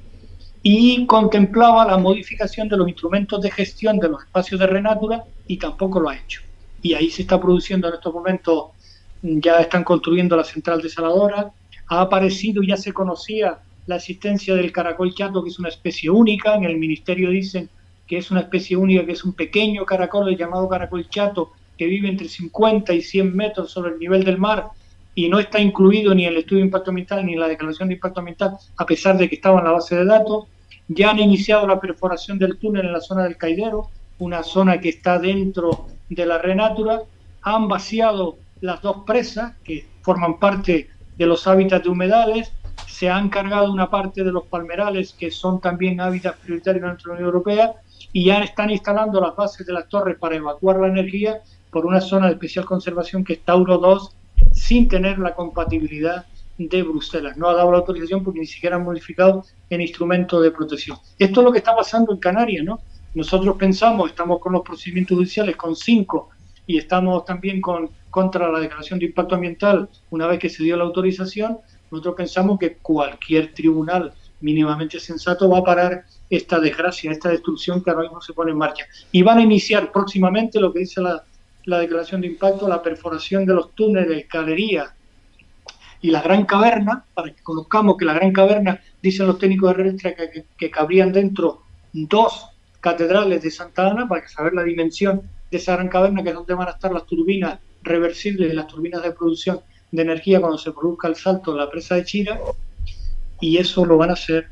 y contemplaba la modificación de los instrumentos de gestión de los espacios de renatura y tampoco lo ha hecho. Y ahí se está produciendo en estos momentos, ya están construyendo la central desaladora, ha aparecido, ya se conocía la existencia del caracol chato, que es una especie única. En el ministerio dicen que es una especie única, que es un pequeño caracol llamado caracol chato, que vive entre 50 y 100 metros sobre el nivel del mar y no está incluido ni en el estudio de impacto ambiental ni en la declaración de impacto ambiental, a pesar de que estaba en la base de datos. Ya han iniciado la perforación del túnel en la zona del Caidero, una zona que está dentro de la Renatura. Han vaciado las dos presas que forman parte de los hábitats de humedales, se han cargado una parte de los palmerales que son también hábitats prioritarios en nuestra Unión Europea y ya están instalando las bases de las torres para evacuar la energía por una zona de especial conservación que es Tauro 2 sin tener la compatibilidad de Bruselas. No ha dado la autorización porque ni siquiera han modificado el instrumento de protección. Esto es lo que está pasando en Canarias, ¿no? Nosotros pensamos, estamos con los procedimientos judiciales con cinco y estamos también con contra la declaración de impacto ambiental una vez que se dio la autorización, nosotros pensamos que cualquier tribunal mínimamente sensato va a parar esta desgracia, esta destrucción que ahora mismo se pone en marcha. Y van a iniciar próximamente lo que dice la, la declaración de impacto, la perforación de los túneles, galerías y la gran caverna, para que conozcamos que la gran caverna, dicen los técnicos de red que, que cabrían dentro dos catedrales de Santa Ana, para saber la dimensión de esa gran caverna, que es donde van a estar las turbinas reversibles las turbinas de producción de energía cuando se produzca el salto de la presa de Chira y eso lo van a hacer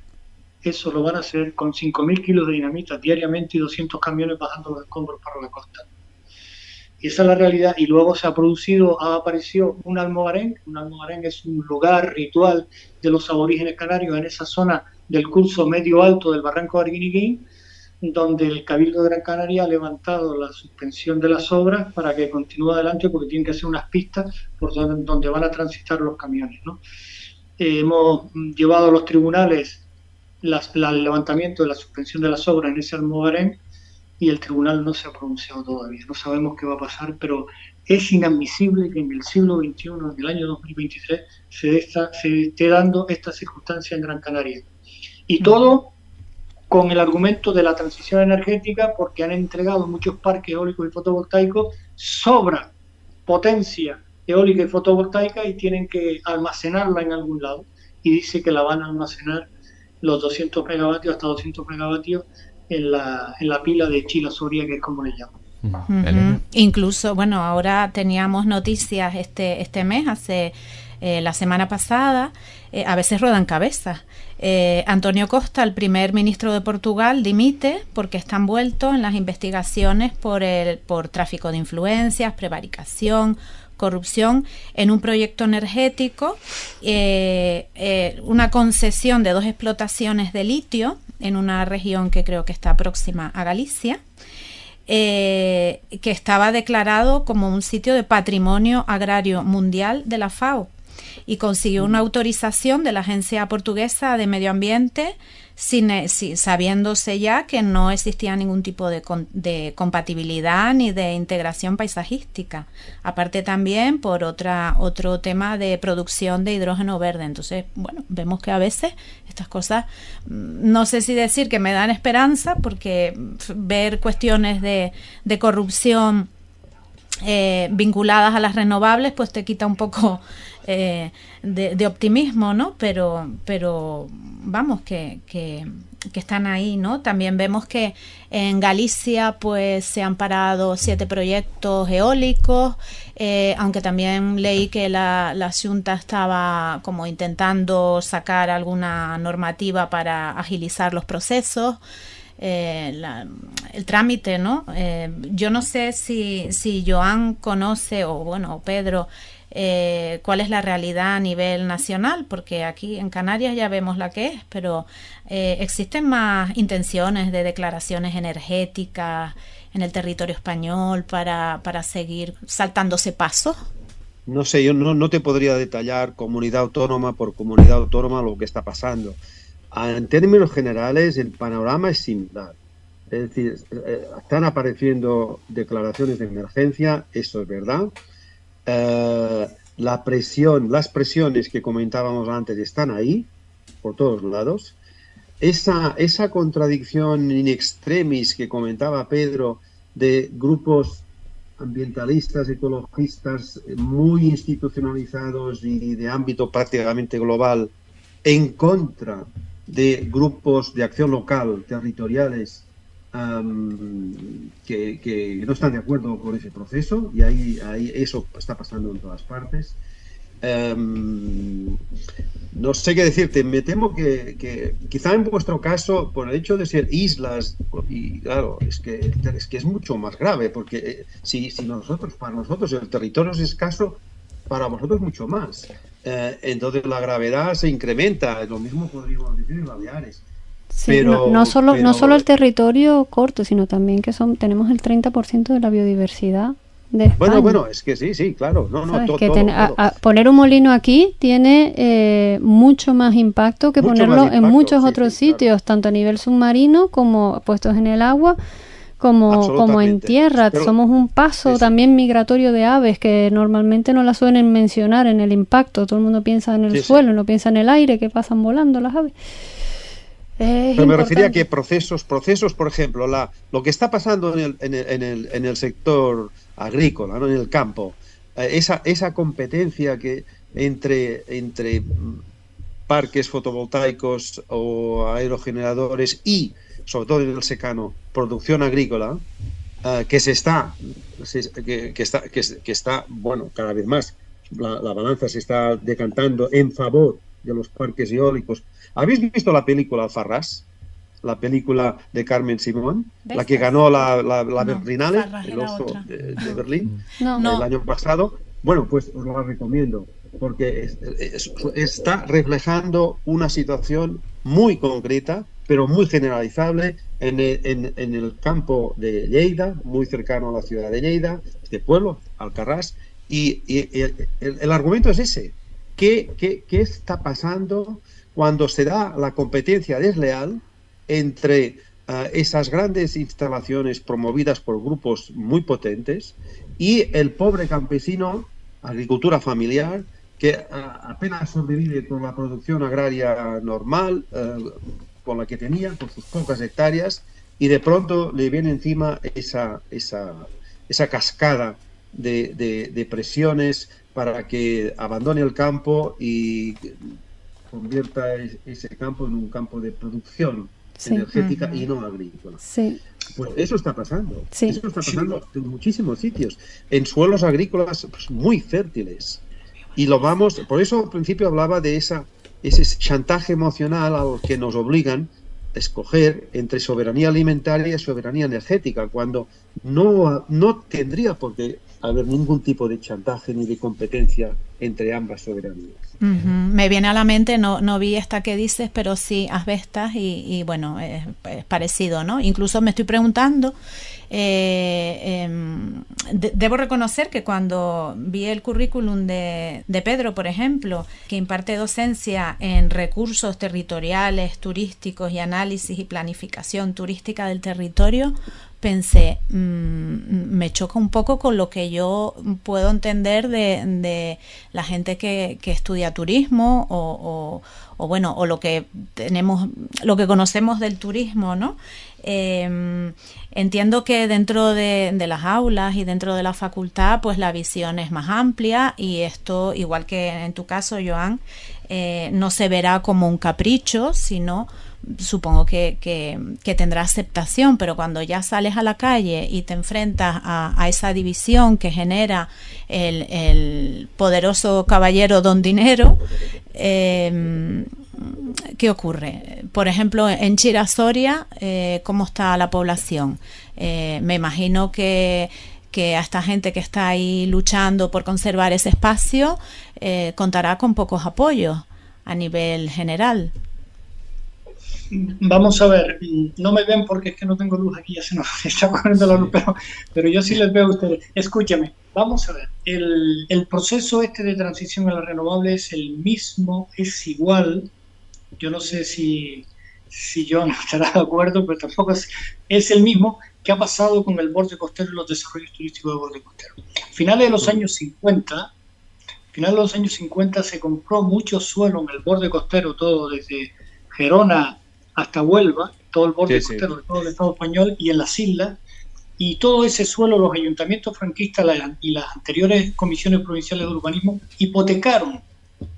eso lo van a hacer con 5.000 kilos de dinamita diariamente y 200 camiones bajando los escombros para la costa. Y esa es la realidad. Y luego se ha producido, ha aparecido un almogarén. Un almogarén es un lugar ritual de los aborígenes canarios en esa zona del curso medio alto del barranco de Arguiniguín, donde el Cabildo de Gran Canaria ha levantado la suspensión de las obras para que continúe adelante porque tienen que hacer unas pistas por donde, van a transitar los camiones. ¿no? eh, hemos llevado a los tribunales el levantamiento de la suspensión de las obras en ese almogarén y el tribunal no se ha pronunciado todavía. No sabemos qué va a pasar, pero es inadmisible que en el siglo XXI, en el año 2023, se, se esté dando esta circunstancia en Gran Canaria. Y todo con el argumento de la transición energética, porque han entregado muchos parques eólicos y fotovoltaicos, sobra potencia eólica y fotovoltaica y tienen que almacenarla en algún lado. Y dice que la van a almacenar los 200 megavatios hasta 200 megavatios en la, en la pila de Chila Soria, que es como le llaman. Incluso, bueno, ahora teníamos noticias este, este mes, hace eh, la semana pasada, eh, a veces ruedan cabezas. Eh, Antonio Costa, el primer ministro de Portugal, dimite porque está envuelto en las investigaciones por, el, por tráfico de influencias, prevaricación, corrupción en un proyecto energético, una concesión de dos explotaciones de litio en una región que creo que está próxima a Galicia. que estaba declarado como un sitio de patrimonio agrario mundial de la FAO y consiguió una autorización de la Agencia Portuguesa de Medio Ambiente sin, eh, sabiéndose ya que no existía ningún tipo de, de, compatibilidad ni de integración paisajística. Aparte también por otra, otro tema de producción de hidrógeno verde. Entonces, bueno, vemos que a veces estas cosas, mm, no sé si decir que me dan esperanza, porque ver cuestiones de, de corrupción eh, vinculadas a las renovables, pues te quita un poco eh, de, optimismo, ¿no? Pero, pero vamos, que, que, están ahí, ¿no? También vemos que en Galicia, pues se han parado siete proyectos eólicos, eh, aunque también leí que la, la Junta estaba como intentando sacar alguna normativa para agilizar los procesos. Eh, el trámite, ¿no? Yo no sé si, si Joan conoce, o bueno, Pedro, eh, cuál es la realidad a nivel nacional, porque aquí en Canarias ya vemos la que es, pero existen más intenciones de declaraciones energéticas en el territorio español para, para seguir saltándose pasos. No sé, yo no, no te podría detallar comunidad autónoma por comunidad autónoma lo que está pasando. En términos generales, el panorama es similar. Es decir, eh, están apareciendo declaraciones de emergencia, eso es verdad. Eh, la presión, las presiones que comentábamos antes están ahí, por todos lados. Esa, esa contradicción in extremis que comentaba Pedro de grupos ambientalistas, ecologistas muy institucionalizados y de ámbito prácticamente global en contra de grupos de acción local, territoriales, que, no están de acuerdo con ese proceso y ahí, ahí eso está pasando en todas partes. no sé qué decirte, me temo que, quizá en vuestro caso, por el hecho de ser islas, y claro, es que es, que es mucho más grave, porque eh, si, si nosotros, para nosotros el territorio es escaso, para vosotros mucho más. Eh, entonces la gravedad se incrementa, lo mismo podríamos decir en Baleares. Pero, no, solo, no solo el territorio corto, sino también que son tenemos el 30% de la biodiversidad de Bueno, bueno, es que sí, sí, claro. No, no, poner un molino aquí tiene eh, mucho más impacto que ponerlo en muchos otros sitios, tanto a nivel submarino como puestos en el agua como, como en tierra. Somos un paso también migratorio de aves que normalmente no la suelen mencionar en el impacto. Todo el mundo piensa en el suelo, no piensa en el aire que pasan volando las aves. Pero me refería a que procesos, procesos, por ejemplo, la, lo que está pasando en el, en el, en el, en el sector agrícola, ¿no? en el campo, eh, esa, esa competencia que entre, entre parques fotovoltaicos o aerogeneradores y sobre todo en el secano, producción agrícola, eh, que se está, que, está, que, está, bueno, cada vez más, la, balanza se está decantando en favor de los parques eólicos. ¿Habéis visto la película Farras? La película de Carmen Simón, la que ganó la, la, Berlinale, el oso de, Berlín, el año pasado. Bueno, pues os lo recomiendo, porque está reflejando una situación muy concreta pero muy generalizable en el, campo de Lleida, muy cercano a la ciudad de Lleida, este pueblo, Alcarrás, y, el, argumento es ese. Qué, qué, qué está pasando cuando se da la competencia desleal entre uh, esas grandes instalaciones promovidas por grupos muy potentes y el pobre campesino, agricultura familiar, que uh, apenas sobrevive con la producción agraria normal, uh, con la que tenía, con sus pocas hectáreas, y de pronto le viene encima esa, esa, esa cascada de, de, de presiones para que abandone el campo y convierta ese campo en un campo de producción energética y no agrícola. Sí. Pues eso está pasando. Eso está pasando en muchísimos sitios, en suelos agrícolas pues, muy fértiles. Y lo vamos, por eso al principio hablaba de esa, ese chantaje emocional al que nos obligan a escoger entre soberanía alimentaria y soberanía energética, cuando no, no tendría por qué haber ningún tipo de chantaje ni de competencia entre ambas soberanías. Me viene a la mente, no, vi esta que dices, pero sí asbestas y, y bueno, es, parecido, ¿no? Incluso me estoy preguntando, eh, de, debo reconocer que cuando vi el currículum de, Pedro, por ejemplo, que imparte docencia en recursos territoriales, turísticos y análisis y planificación turística del territorio, pensé, mmm, me choca un poco con lo que yo puedo entender de, la gente que, estudia turismo o, bueno, o lo que tenemos, lo que conocemos del turismo, ¿no? Eh, entiendo que dentro de, de, las aulas y dentro de la facultad, pues la visión es más amplia y esto, igual que en tu caso, Joan, eh, no se verá como un capricho, sino supongo que, que, tendrá aceptación, pero cuando ya sales a la calle y te enfrentas a, esa división que genera el, poderoso caballero don dinero, eh, ¿qué ocurre? Por ejemplo, en Chirasoria, eh, ¿cómo está la población? Eh, me imagino que que a esta gente que está ahí luchando por conservar ese espacio eh, contará con pocos apoyos a nivel general. Vamos a ver, no me ven porque es que no tengo luz aquí, ya se nos está poniendo la luz, pero, pero yo sí les veo a ustedes. Escúchame, vamos a ver, el, el, proceso este de transición a la renovable es el mismo, es igual, yo no sé si, si no estará de acuerdo, pero tampoco es, es el mismo que ha pasado con el borde costero y los desarrollos turísticos de borde costero. A finales de los años 50, finales de los años 50 se compró mucho suelo en el borde costero, todo desde Gerona hasta Huelva, todo el borde sí, costero sí. de todo el Estado español y en las islas, y todo ese suelo los ayuntamientos franquistas y las anteriores comisiones provinciales de urbanismo hipotecaron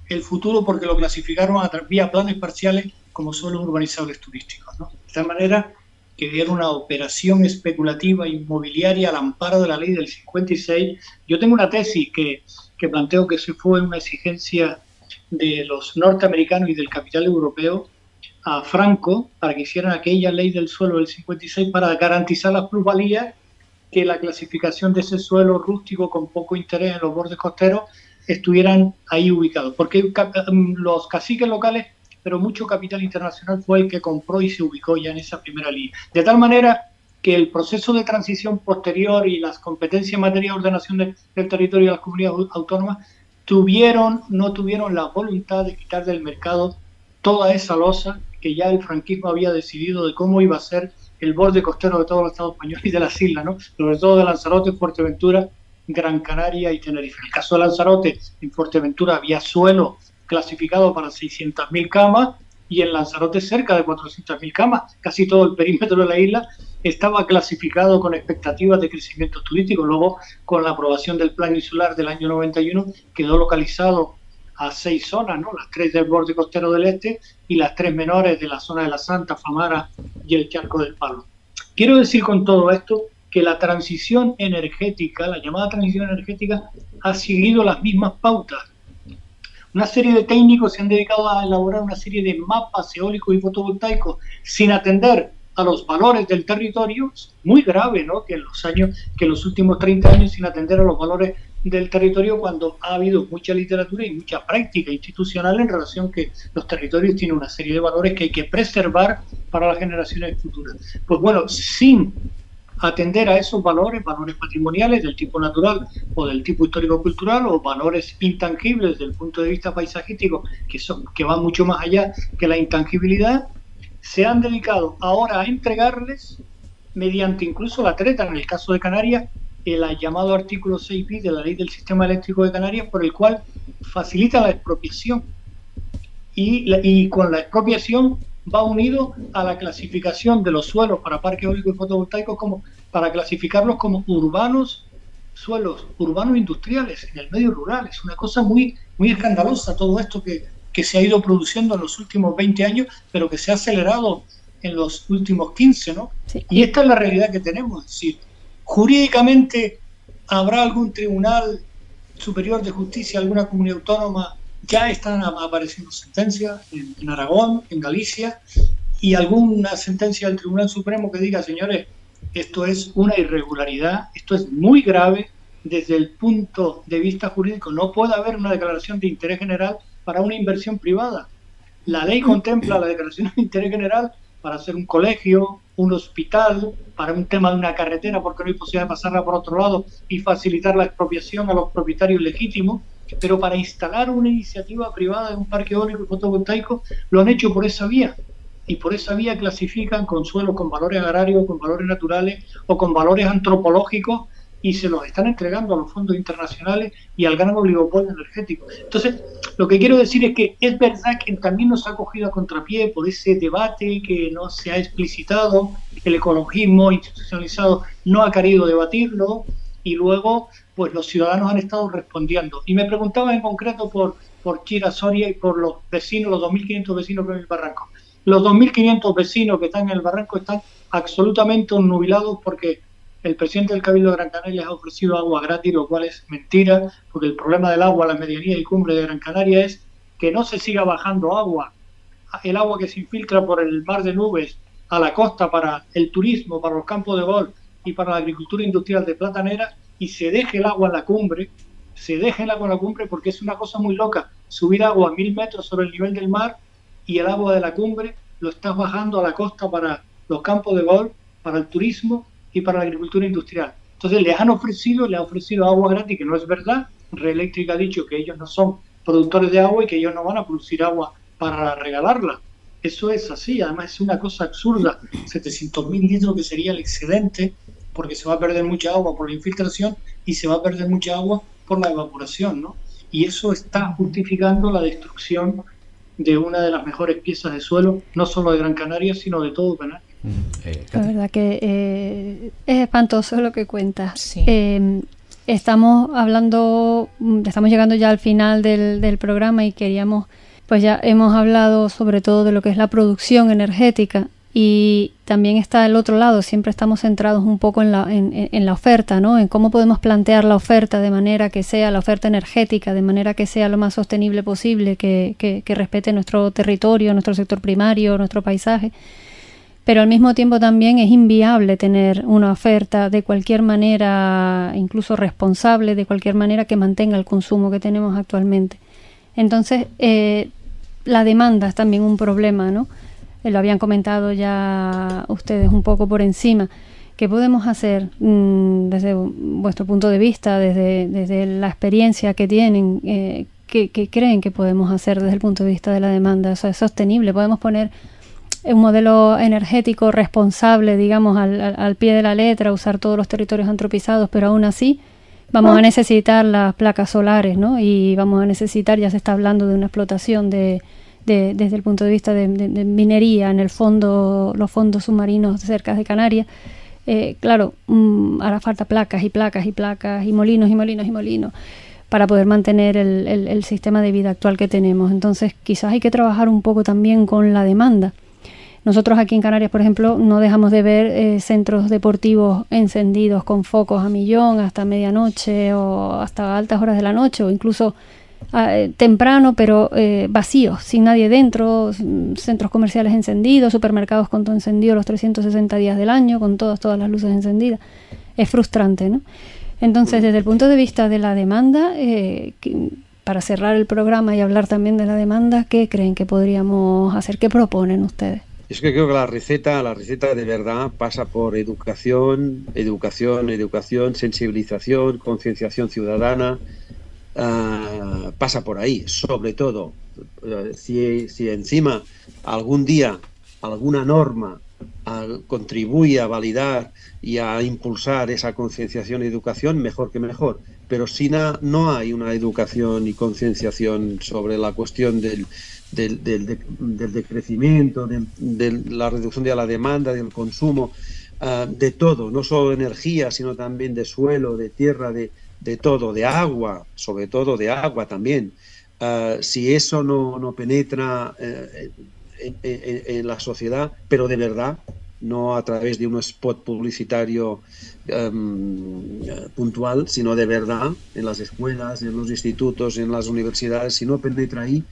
el futuro porque lo clasificaron a vía planes parciales como suelos urbanizables turísticos. ¿no? De tal manera que era una operación especulativa inmobiliaria al amparo de la ley del 56. Yo tengo una tesis que, que planteo que se fue una exigencia de los norteamericanos y del capital europeo a Franco para que hicieran aquella ley del suelo del 56 para garantizar las plusvalías que la clasificación de ese suelo rústico con poco interés en los bordes costeros estuvieran ahí ubicados. Porque los caciques locales, pero mucho capital internacional fue el que compró y se ubicó ya en esa primera línea. De tal manera que el proceso de transición posterior y las competencias en materia de ordenación de, del territorio de las comunidades autónomas tuvieron, no tuvieron la voluntad de quitar del mercado toda esa losa que ya el franquismo había decidido de cómo iba a ser el borde costero de todo el Estado español y de las islas, ¿no? sobre todo de Lanzarote, Fuerteventura, Gran Canaria y Tenerife. En el caso de Lanzarote, en Fuerteventura había suelo clasificado para 600.000 camas y en Lanzarote cerca de 400.000 camas. Casi todo el perímetro de la isla estaba clasificado con expectativas de crecimiento turístico. Luego, con la aprobación del Plan Insular del año 91, quedó localizado a seis zonas, ¿no? las tres del borde costero del este y las tres menores de la zona de la Santa, Famara y el Charco del Palo. Quiero decir con todo esto que la transición energética, la llamada transición energética, ha seguido las mismas pautas. Una serie de técnicos se han dedicado a elaborar una serie de mapas eólicos y fotovoltaicos sin atender a los valores del territorio, muy grave, ¿no? Que en los años, que en los últimos 30 años sin atender a los valores del territorio cuando ha habido mucha literatura y mucha práctica institucional en relación que los territorios tienen una serie de valores que hay que preservar para las generaciones futuras. Pues bueno, sin atender a esos valores, valores patrimoniales del tipo natural o del tipo histórico-cultural o valores intangibles desde el punto de vista paisajístico que, son, que van mucho más allá que la intangibilidad, se han dedicado ahora a entregarles, mediante incluso la treta, en el caso de Canarias, el llamado artículo 6 b de la ley del sistema eléctrico de Canarias, por el cual facilita la expropiación. Y, y con la expropiación va unido a la clasificación de los suelos para parques eólicos y fotovoltaicos como para clasificarlos como urbanos, suelos urbanos industriales en el medio rural. Es una cosa muy, muy escandalosa todo esto que, que se ha ido produciendo en los últimos 20 años, pero que se ha acelerado en los últimos 15, ¿no? Y esta es la realidad que tenemos. Es decir, jurídicamente habrá algún tribunal superior de justicia, alguna comunidad autónoma ya están apareciendo sentencias en, Aragón, en Galicia, y alguna sentencia del Tribunal Supremo que diga, señores, esto es una irregularidad, esto es muy grave desde el punto de vista jurídico. No puede haber una declaración de interés general para una inversión privada. La ley contempla la declaración de interés general para hacer un colegio, un hospital, para un tema de una carretera, porque no hay posibilidad de pasarla por otro lado y facilitar la expropiación a los propietarios legítimos pero para instalar una iniciativa privada de un parque eólico y fotovoltaico lo han hecho por esa vía. Y por esa vía clasifican con suelos con valores agrarios, con valores naturales o con valores antropológicos y se los están entregando a los fondos internacionales y al gran oligopolio energético. Entonces, lo que quiero decir es que es verdad que también nos ha cogido a contrapié por ese debate que no se ha explicitado, el ecologismo institucionalizado no ha querido debatirlo y luego pues los ciudadanos han estado respondiendo. Y me preguntaba en concreto por, por Chira Soria y por los vecinos, los 2.500 vecinos que en el barranco. Los 2.500 vecinos que están en el barranco están absolutamente nubilados porque el presidente del Cabildo de Gran Canaria les ha ofrecido agua gratis, lo cual es mentira, porque el problema del agua la medianía y cumbre de Gran Canaria es que no se siga bajando agua. El agua que se infiltra por el mar de nubes a la costa para el turismo, para los campos de golf y para la agricultura industrial de Platanera y se deje el agua en la cumbre, se deje el agua en la cumbre porque es una cosa muy loca, subir agua a mil metros sobre el nivel del mar y el agua de la cumbre lo estás bajando a la costa para los campos de golf, para el turismo para la agricultura industrial. Entonces les han ofrecido, le han ofrecido agua gratis, que no es verdad. Reeléctrica ha dicho que ellos no son productores de agua y que ellos no van a producir agua para regalarla. Eso es así, además es una cosa absurda. 700.000 litros que sería el excedente porque se va a perder mucha agua por la infiltración y se va a perder mucha agua por la evaporación, ¿no? Y eso está justificando la destrucción de una de las mejores piezas de suelo, no solo de Gran Canaria, sino de todo Canarias. Eh, la verdad que eh, es espantoso lo que cuentas. Eh, estamos hablando, mm, estamos llegando ya al final del, del programa y queríamos, pues ya hemos hablado sobre todo de lo que es la producción energética y también está el otro lado, siempre estamos centrados un poco en la, en, la oferta, ¿no? En cómo podemos plantear la oferta de manera que sea la oferta energética, de manera que sea lo más sostenible posible, que, que, respete nuestro territorio, nuestro sector primario, nuestro paisaje. Pero al mismo tiempo también es inviable tener una oferta de cualquier manera, incluso responsable, de cualquier manera que mantenga el consumo que tenemos actualmente. Entonces, eh, la demanda es también un problema, ¿no? Eh, lo habían comentado ya ustedes un poco por encima. ¿Qué podemos hacer mm, desde vuestro punto de vista, desde, desde la experiencia que tienen? Eh, ¿qué, creen que podemos hacer desde el punto de vista de la demanda? Eso es sostenible. Podemos poner un modelo energético responsable, digamos, al, al, pie de la letra, usar todos los territorios antropizados, pero aún así vamos a necesitar las placas solares, ¿no? Y vamos a necesitar, ya se está hablando de una explotación de, desde el punto de vista de, minería en el fondo, los fondos submarinos cerca de Canarias, eh, claro, mm, hará falta placas y placas y placas y molinos y molinos y molinos para poder mantener el, el, sistema de vida actual que tenemos. Entonces, quizás hay que trabajar un poco también con la demanda. Nosotros aquí en Canarias, por ejemplo, no dejamos de ver eh, centros deportivos encendidos con focos a millón hasta medianoche o hasta altas horas de la noche o incluso Ah, eh, temprano, pero eh, vacío, sin nadie dentro, centros comerciales encendidos, supermercados con todo encendido los 360 días del año, con todas, todas las luces encendidas. Es frustrante, ¿no? Entonces, desde el punto de vista de la demanda, para cerrar el programa y hablar también de la demanda, ¿qué creen que podríamos hacer? ¿Qué proponen ustedes? Es que creo que la receta, la receta de verdad pasa por educación, educación, educación, sensibilización, concienciación ciudadana, ah, pasa por ahí, sobre todo. Eh, si, si, encima algún día alguna norma contribuye a validar y a impulsar esa concienciación y educación, mejor que mejor. Pero si no hay una educación y concienciación sobre la cuestión del, del, del, decrecimiento, de, la reducción de la demanda, del consumo, ah, de todo, no solo de energía, sino también de suelo, de tierra, de, todo, de agua, sobre todo de agua también. Ah, si eso no, no penetra eh, en, la sociedad, pero de verdad, no a través de un spot publicitario em, puntual, sino de verdad en las escuelas, en los institutos, en las universidades, si no penetra ahí,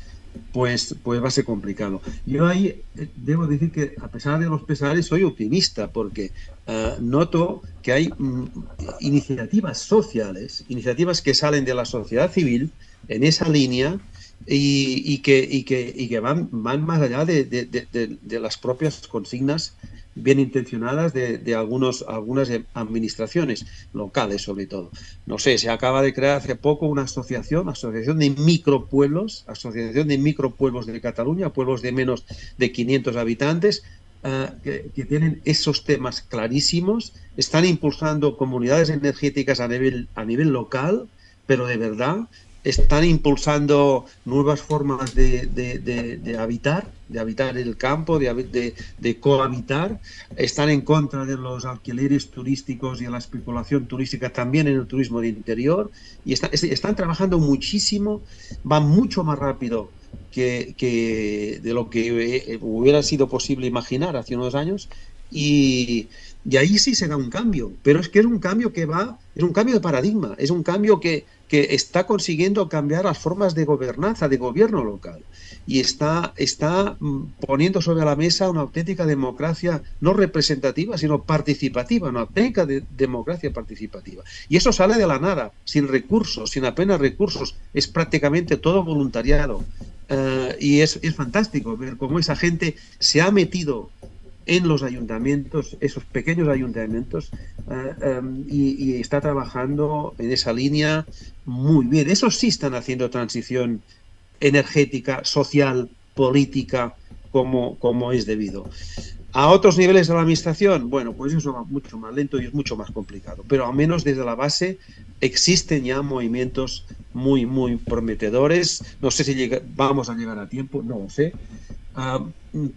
pues, pues va a ser complicado. Yo ahí eh, debo decir que a pesar de los pesares soy optimista porque eh, noto que hay mm, iniciativas sociales, iniciativas que salen de la sociedad civil en esa línea y, que, y que, y que van, van más allá de, de las propias consignas bien intencionadas de, algunos, algunas administraciones locales sobre todo. No sé, se acaba de crear hace poco una asociación, asociación de micropueblos, asociación de micropueblos de Cataluña, pueblos de menos de 500 habitantes, eh, que, que, tienen esos temas clarísimos, están impulsando comunidades energéticas a nivel, a nivel local, pero de verdad, están impulsando nuevas formas de, habitar, de habitar el campo, de, de, cohabitar, están en contra de los alquileres turísticos y de la especulación turística también en el turismo de interior. Y están trabajando muchísimo, van mucho más rápido que, que de lo que eh, hubiera sido posible imaginar hace unos años. Y, y ahí sí se da un cambio, pero es que es un cambio que va, es un cambio de paradigma, es un cambio que, que está consiguiendo cambiar las formas de gobernanza, de gobierno local, y está, está mm, poniendo sobre la mesa una auténtica democracia no representativa, sino participativa, una auténtica democracia participativa. Y eso sale de la nada, sin recursos, sin apenas recursos, es prácticamente todo voluntariado. Eh, y es, es fantástico ver cómo esa gente se ha metido en los ayuntamientos, esos pequeños ayuntamientos, eh, em, y, está trabajando en esa línea muy bien. Esos sí están haciendo transición energética, social, política, como, como es debido. A otros niveles de la administración, bueno, pues eso va mucho más lento y es mucho más complicado, pero al menos desde la base existen ya movimientos muy, muy prometedores. No sé si vamos a llegar a tiempo, no lo sé, Ah,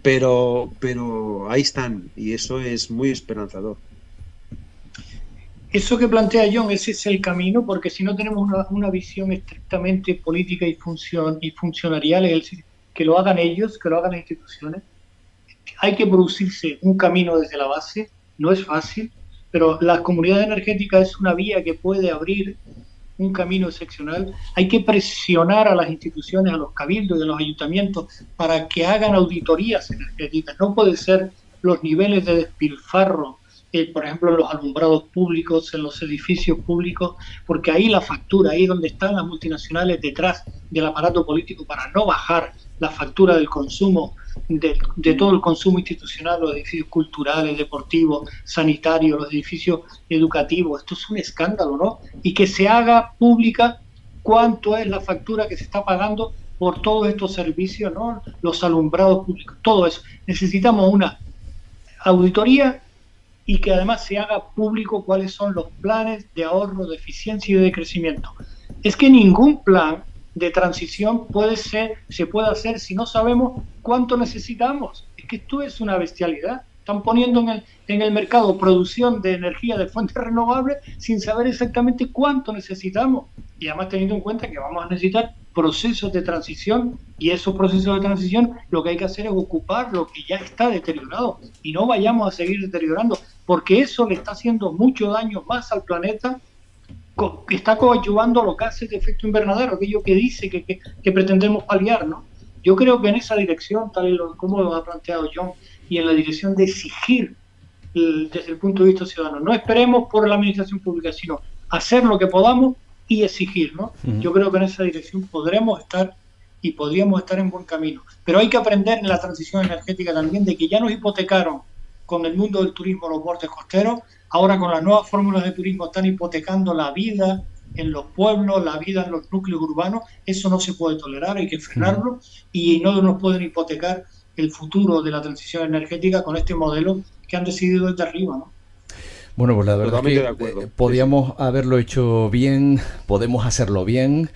pero, pero ahí están y eso es muy esperanzador. Eso que plantea John, ese es el camino, porque si no tenemos una, visión estrictamente política y, función, y funcionarial, que lo hagan ellos, que lo hagan las instituciones, hay que producirse un camino desde la base, no es fácil, pero la comunidad energética es una vía que puede abrir un camino excepcional. Hay que presionar a las instituciones, a los cabildos y a los ayuntamientos para que hagan auditorías energéticas. No puede ser los niveles de despilfarro, eh, por ejemplo, en los alumbrados públicos, en los edificios públicos, porque ahí la factura, ahí donde están las multinacionales detrás del aparato político para no bajar la factura del consumo de, todo el consumo institucional, los edificios culturales, deportivos, sanitarios, los edificios educativos. Esto es un escándalo, ¿no? Y que se haga pública cuánto es la factura que se está pagando por todos estos servicios, ¿no? Los alumbrados públicos, todo eso. Necesitamos una auditoría y que además se haga público cuáles son los planes de ahorro, de eficiencia y de crecimiento. Es que ningún plan de transición puede ser, se puede hacer si no sabemos cuánto necesitamos. Es que esto es una bestialidad. Están poniendo en el, en el mercado producción de energía de fuentes renovables sin saber exactamente cuánto necesitamos. Y además teniendo en cuenta que vamos a necesitar procesos de transición y esos procesos de transición lo que hay que hacer es ocupar lo que ya está deteriorado y no vayamos a seguir deteriorando porque eso le está haciendo mucho daño más al planeta que está coadyuvando los gases de efecto invernadero, aquello que dice que, que, pretendemos paliar, ¿no? Yo creo que en esa dirección, tal y como lo ha planteado John, y en la dirección de exigir desde el punto de vista ciudadano, no esperemos por la administración pública, sino hacer lo que podamos y exigir, ¿no? Yo creo que en esa dirección podremos estar y podríamos estar en buen camino. Pero hay que aprender en la transición energética también de que ya nos hipotecaron con el mundo del turismo los bordes costeros, ahora con las nuevas fórmulas de turismo están hipotecando la vida en los pueblos, la vida en los núcleos urbanos, eso no se puede tolerar, hay que frenarlo y no nos pueden hipotecar el futuro de la transición energética con este modelo que han decidido desde arriba, ¿no? Bueno, pues la verdad es que eh, podíamos haberlo hecho bien, podemos hacerlo bien.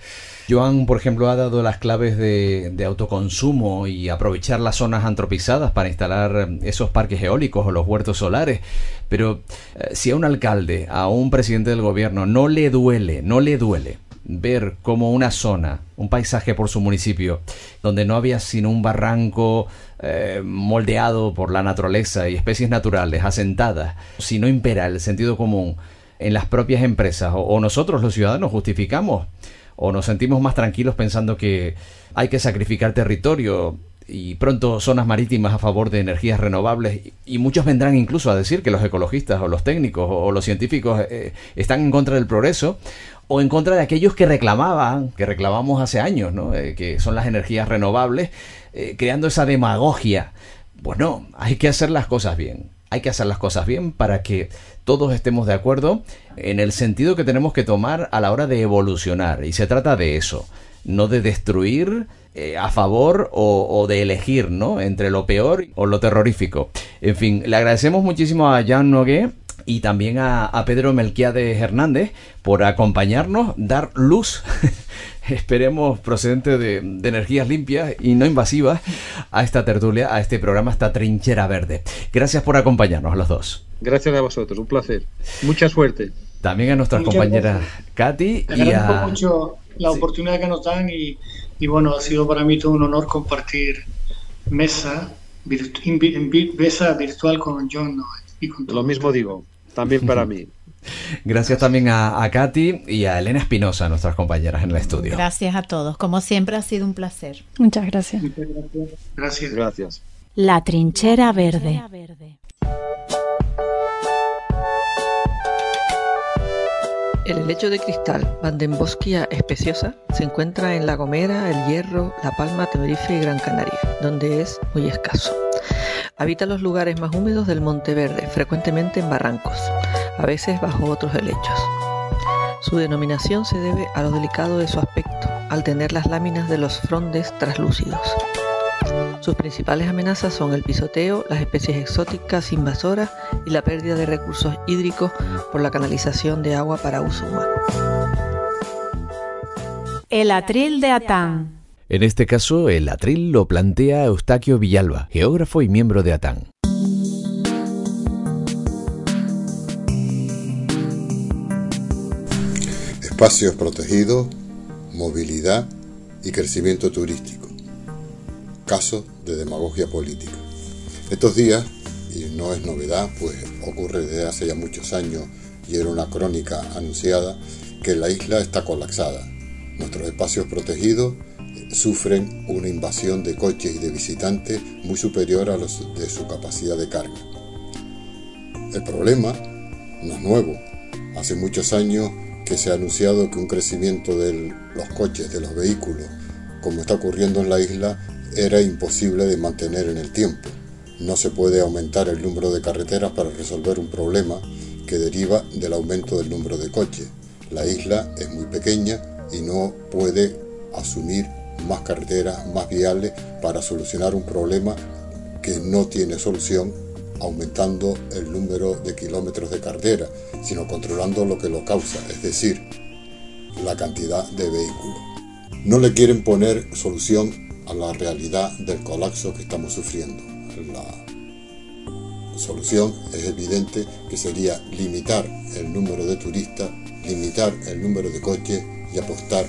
Joan, por ejemplo, ha dado las claves de, autoconsumo y aprovechar las zonas antropizadas para instalar esos parques eólicos o los huertos solares. Pero eh, si a un alcalde, a un presidente del gobierno, no le duele, no le duele ver como una zona, un paisaje por su municipio, donde no había sino un barranco eh, moldeado por la naturaleza y especies naturales asentadas, si no impera el sentido común en las propias empresas o nosotros los ciudadanos justificamos o nos sentimos más tranquilos pensando que hay que sacrificar territorio y pronto zonas marítimas a favor de energías renovables y muchos vendrán incluso a decir que los ecologistas o los técnicos o los científicos eh, están en contra del progreso o en contra de aquellos que reclamaban, que reclamamos hace años, ¿no? Eh, que son las energías renovables, eh, creando esa demagogia. Pues no, hay que hacer las cosas bien. Hay que hacer las cosas bien para que todos estemos de acuerdo en el sentido que tenemos que tomar a la hora de evolucionar. Y se trata de eso, no de destruir eh, a favor o, de elegir, ¿no? Entre lo peor o lo terrorífico. En fin, le agradecemos muchísimo a Jan Nogué y también a, a Pedro Melquiades Hernández por acompañarnos, dar luz esperemos procedente de, energías limpias y no invasivas a esta tertulia, a este programa, a esta trinchera verde. Gracias por acompañarnos a los dos. Gracias a vosotros, un placer. Mucha suerte. También a nuestras compañeras Katy y a... mucho la oportunidad que nos dan y, bueno, ha sido para mí todo un honor compartir mesa, mesa virtual con John y con Lo mismo digo, también para mí. Gracias también a, Katy y a Elena Espinosa, nuestras compañeras en el estudio. Gracias a todos. Como siempre ha sido un placer. Muchas gracias. Gracias. Gracias. La trinchera verde. El helecho de cristal Vandenbosquia especiosa se encuentra en La Gomera, El Hierro, La Palma, Tenerife y Gran Canaria, donde es muy escaso. Habita los lugares más húmedos del Monte Verde, frecuentemente en barrancos a veces bajo otros helechos. Su denominación se debe a lo delicado de su aspecto, al tener las láminas de los frondes traslúcidos. Sus principales amenazas son el pisoteo, las especies exóticas invasoras y la pérdida de recursos hídricos por la canalización de agua para uso humano. El atril de Atán. En este caso, el atril lo plantea Eustaquio Villalba, geógrafo y miembro de Atán. espacios protegidos, movilidad y crecimiento turístico. Caso de demagogia política. Estos días, y no es novedad, pues ocurre desde hace ya muchos años y era una crónica anunciada, que la isla está colapsada. Nuestros espacios protegidos sufren una invasión de coches y de visitantes muy superior a los de su capacidad de carga. El problema no es nuevo. Hace muchos años que se ha anunciado que un crecimiento de los coches, de los vehículos, como está ocurriendo en la isla, era imposible de mantener en el tiempo. No se puede aumentar el número de carreteras para resolver un problema que deriva del aumento del número de coches. La isla es muy pequeña y no puede asumir más carreteras, más viales para solucionar un problema que no tiene solución aumentando el número de kilómetros de carretera, sino controlando lo que lo causa, es decir, la cantidad de vehículos. No le quieren poner solución a la realidad del colapso que estamos sufriendo. La solución es evidente que sería limitar el número de turistas, limitar el número de coches y apostar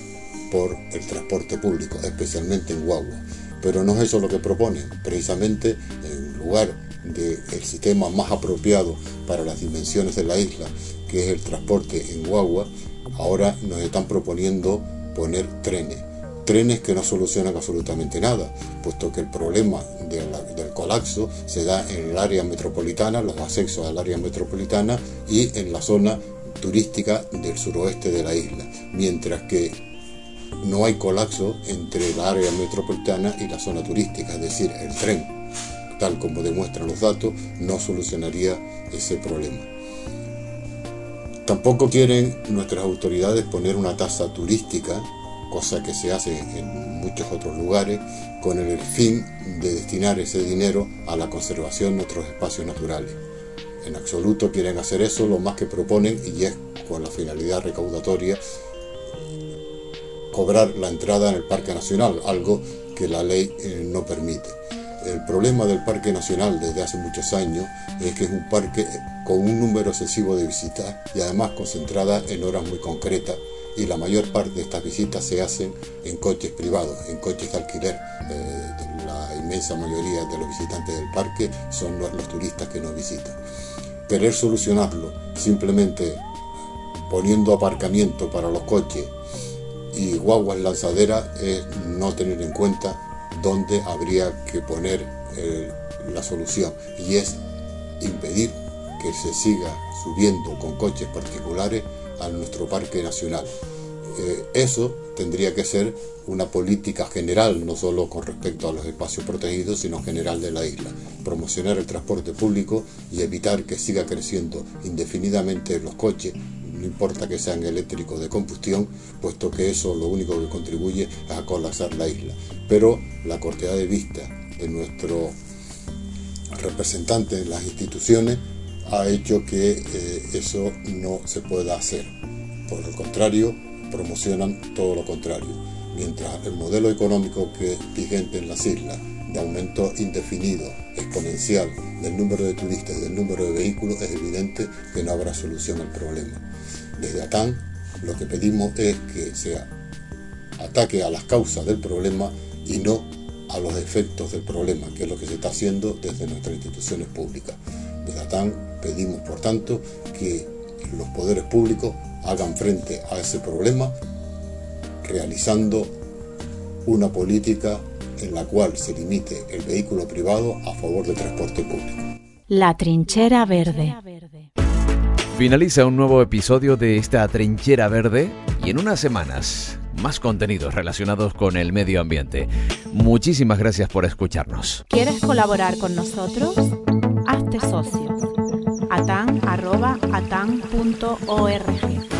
por el transporte público, especialmente en guagua. Pero no es eso lo que proponen. Precisamente en lugar del sistema más apropiado para las dimensiones de la isla, que es el transporte en guagua, ahora nos están proponiendo poner trenes. Trenes que no solucionan absolutamente nada, puesto que el problema del colapso se da en el área metropolitana, los accesos al área metropolitana y en la zona turística del suroeste de la isla, mientras que no hay colapso entre la área metropolitana y la zona turística, es decir, el tren, tal como demuestran los datos, no solucionaría ese problema. Tampoco quieren nuestras autoridades poner una tasa turística, cosa que se hace en muchos otros lugares, con el fin de destinar ese dinero a la conservación de nuestros espacios naturales. En absoluto quieren hacer eso, lo más que proponen, y es con la finalidad recaudatoria, cobrar la entrada en el Parque Nacional, algo que la ley eh, no permite. El problema del Parque Nacional desde hace muchos años es que es un parque con un número excesivo de visitas y además concentrada en horas muy concretas y la mayor parte de estas visitas se hacen en coches privados, en coches de alquiler. Eh, la inmensa mayoría de los visitantes del parque son los, los turistas que nos visitan. Querer solucionarlo simplemente poniendo aparcamiento para los coches y guaguas lanzaderas es no tener en cuenta dónde habría que poner eh, la solución y es impedir que se siga subiendo con coches particulares a nuestro parque nacional. Eh, eso tendría que ser una política general, no solo con respecto a los espacios protegidos, sino general de la isla. Promocionar el transporte público y evitar que siga creciendo indefinidamente los coches, no importa que sean eléctricos de combustión, puesto que eso lo único que contribuye es a colapsar la isla. Pero la cortedad de vista de nuestro representante en las instituciones ha hecho que eh, eso no se pueda hacer. Por el contrario, promocionan todo lo contrario. Mientras el modelo económico que es vigente en las islas, de aumento indefinido, exponencial del número de turistas y del número de vehículos, es evidente que no habrá solución al problema. Desde ATAN lo que pedimos es que se ataque a las causas del problema y no a los efectos del problema, que es lo que se está haciendo desde nuestras instituciones públicas. Desde ATAN pedimos, por tanto, que los poderes públicos hagan frente a ese problema realizando una política en la cual se limite el vehículo privado a favor del transporte público. La trinchera verde. Finaliza un nuevo episodio de esta trinchera verde y en unas semanas más contenidos relacionados con el medio ambiente. Muchísimas gracias por escucharnos. ¿Quieres colaborar con nosotros? Hazte socio. atan.atan.org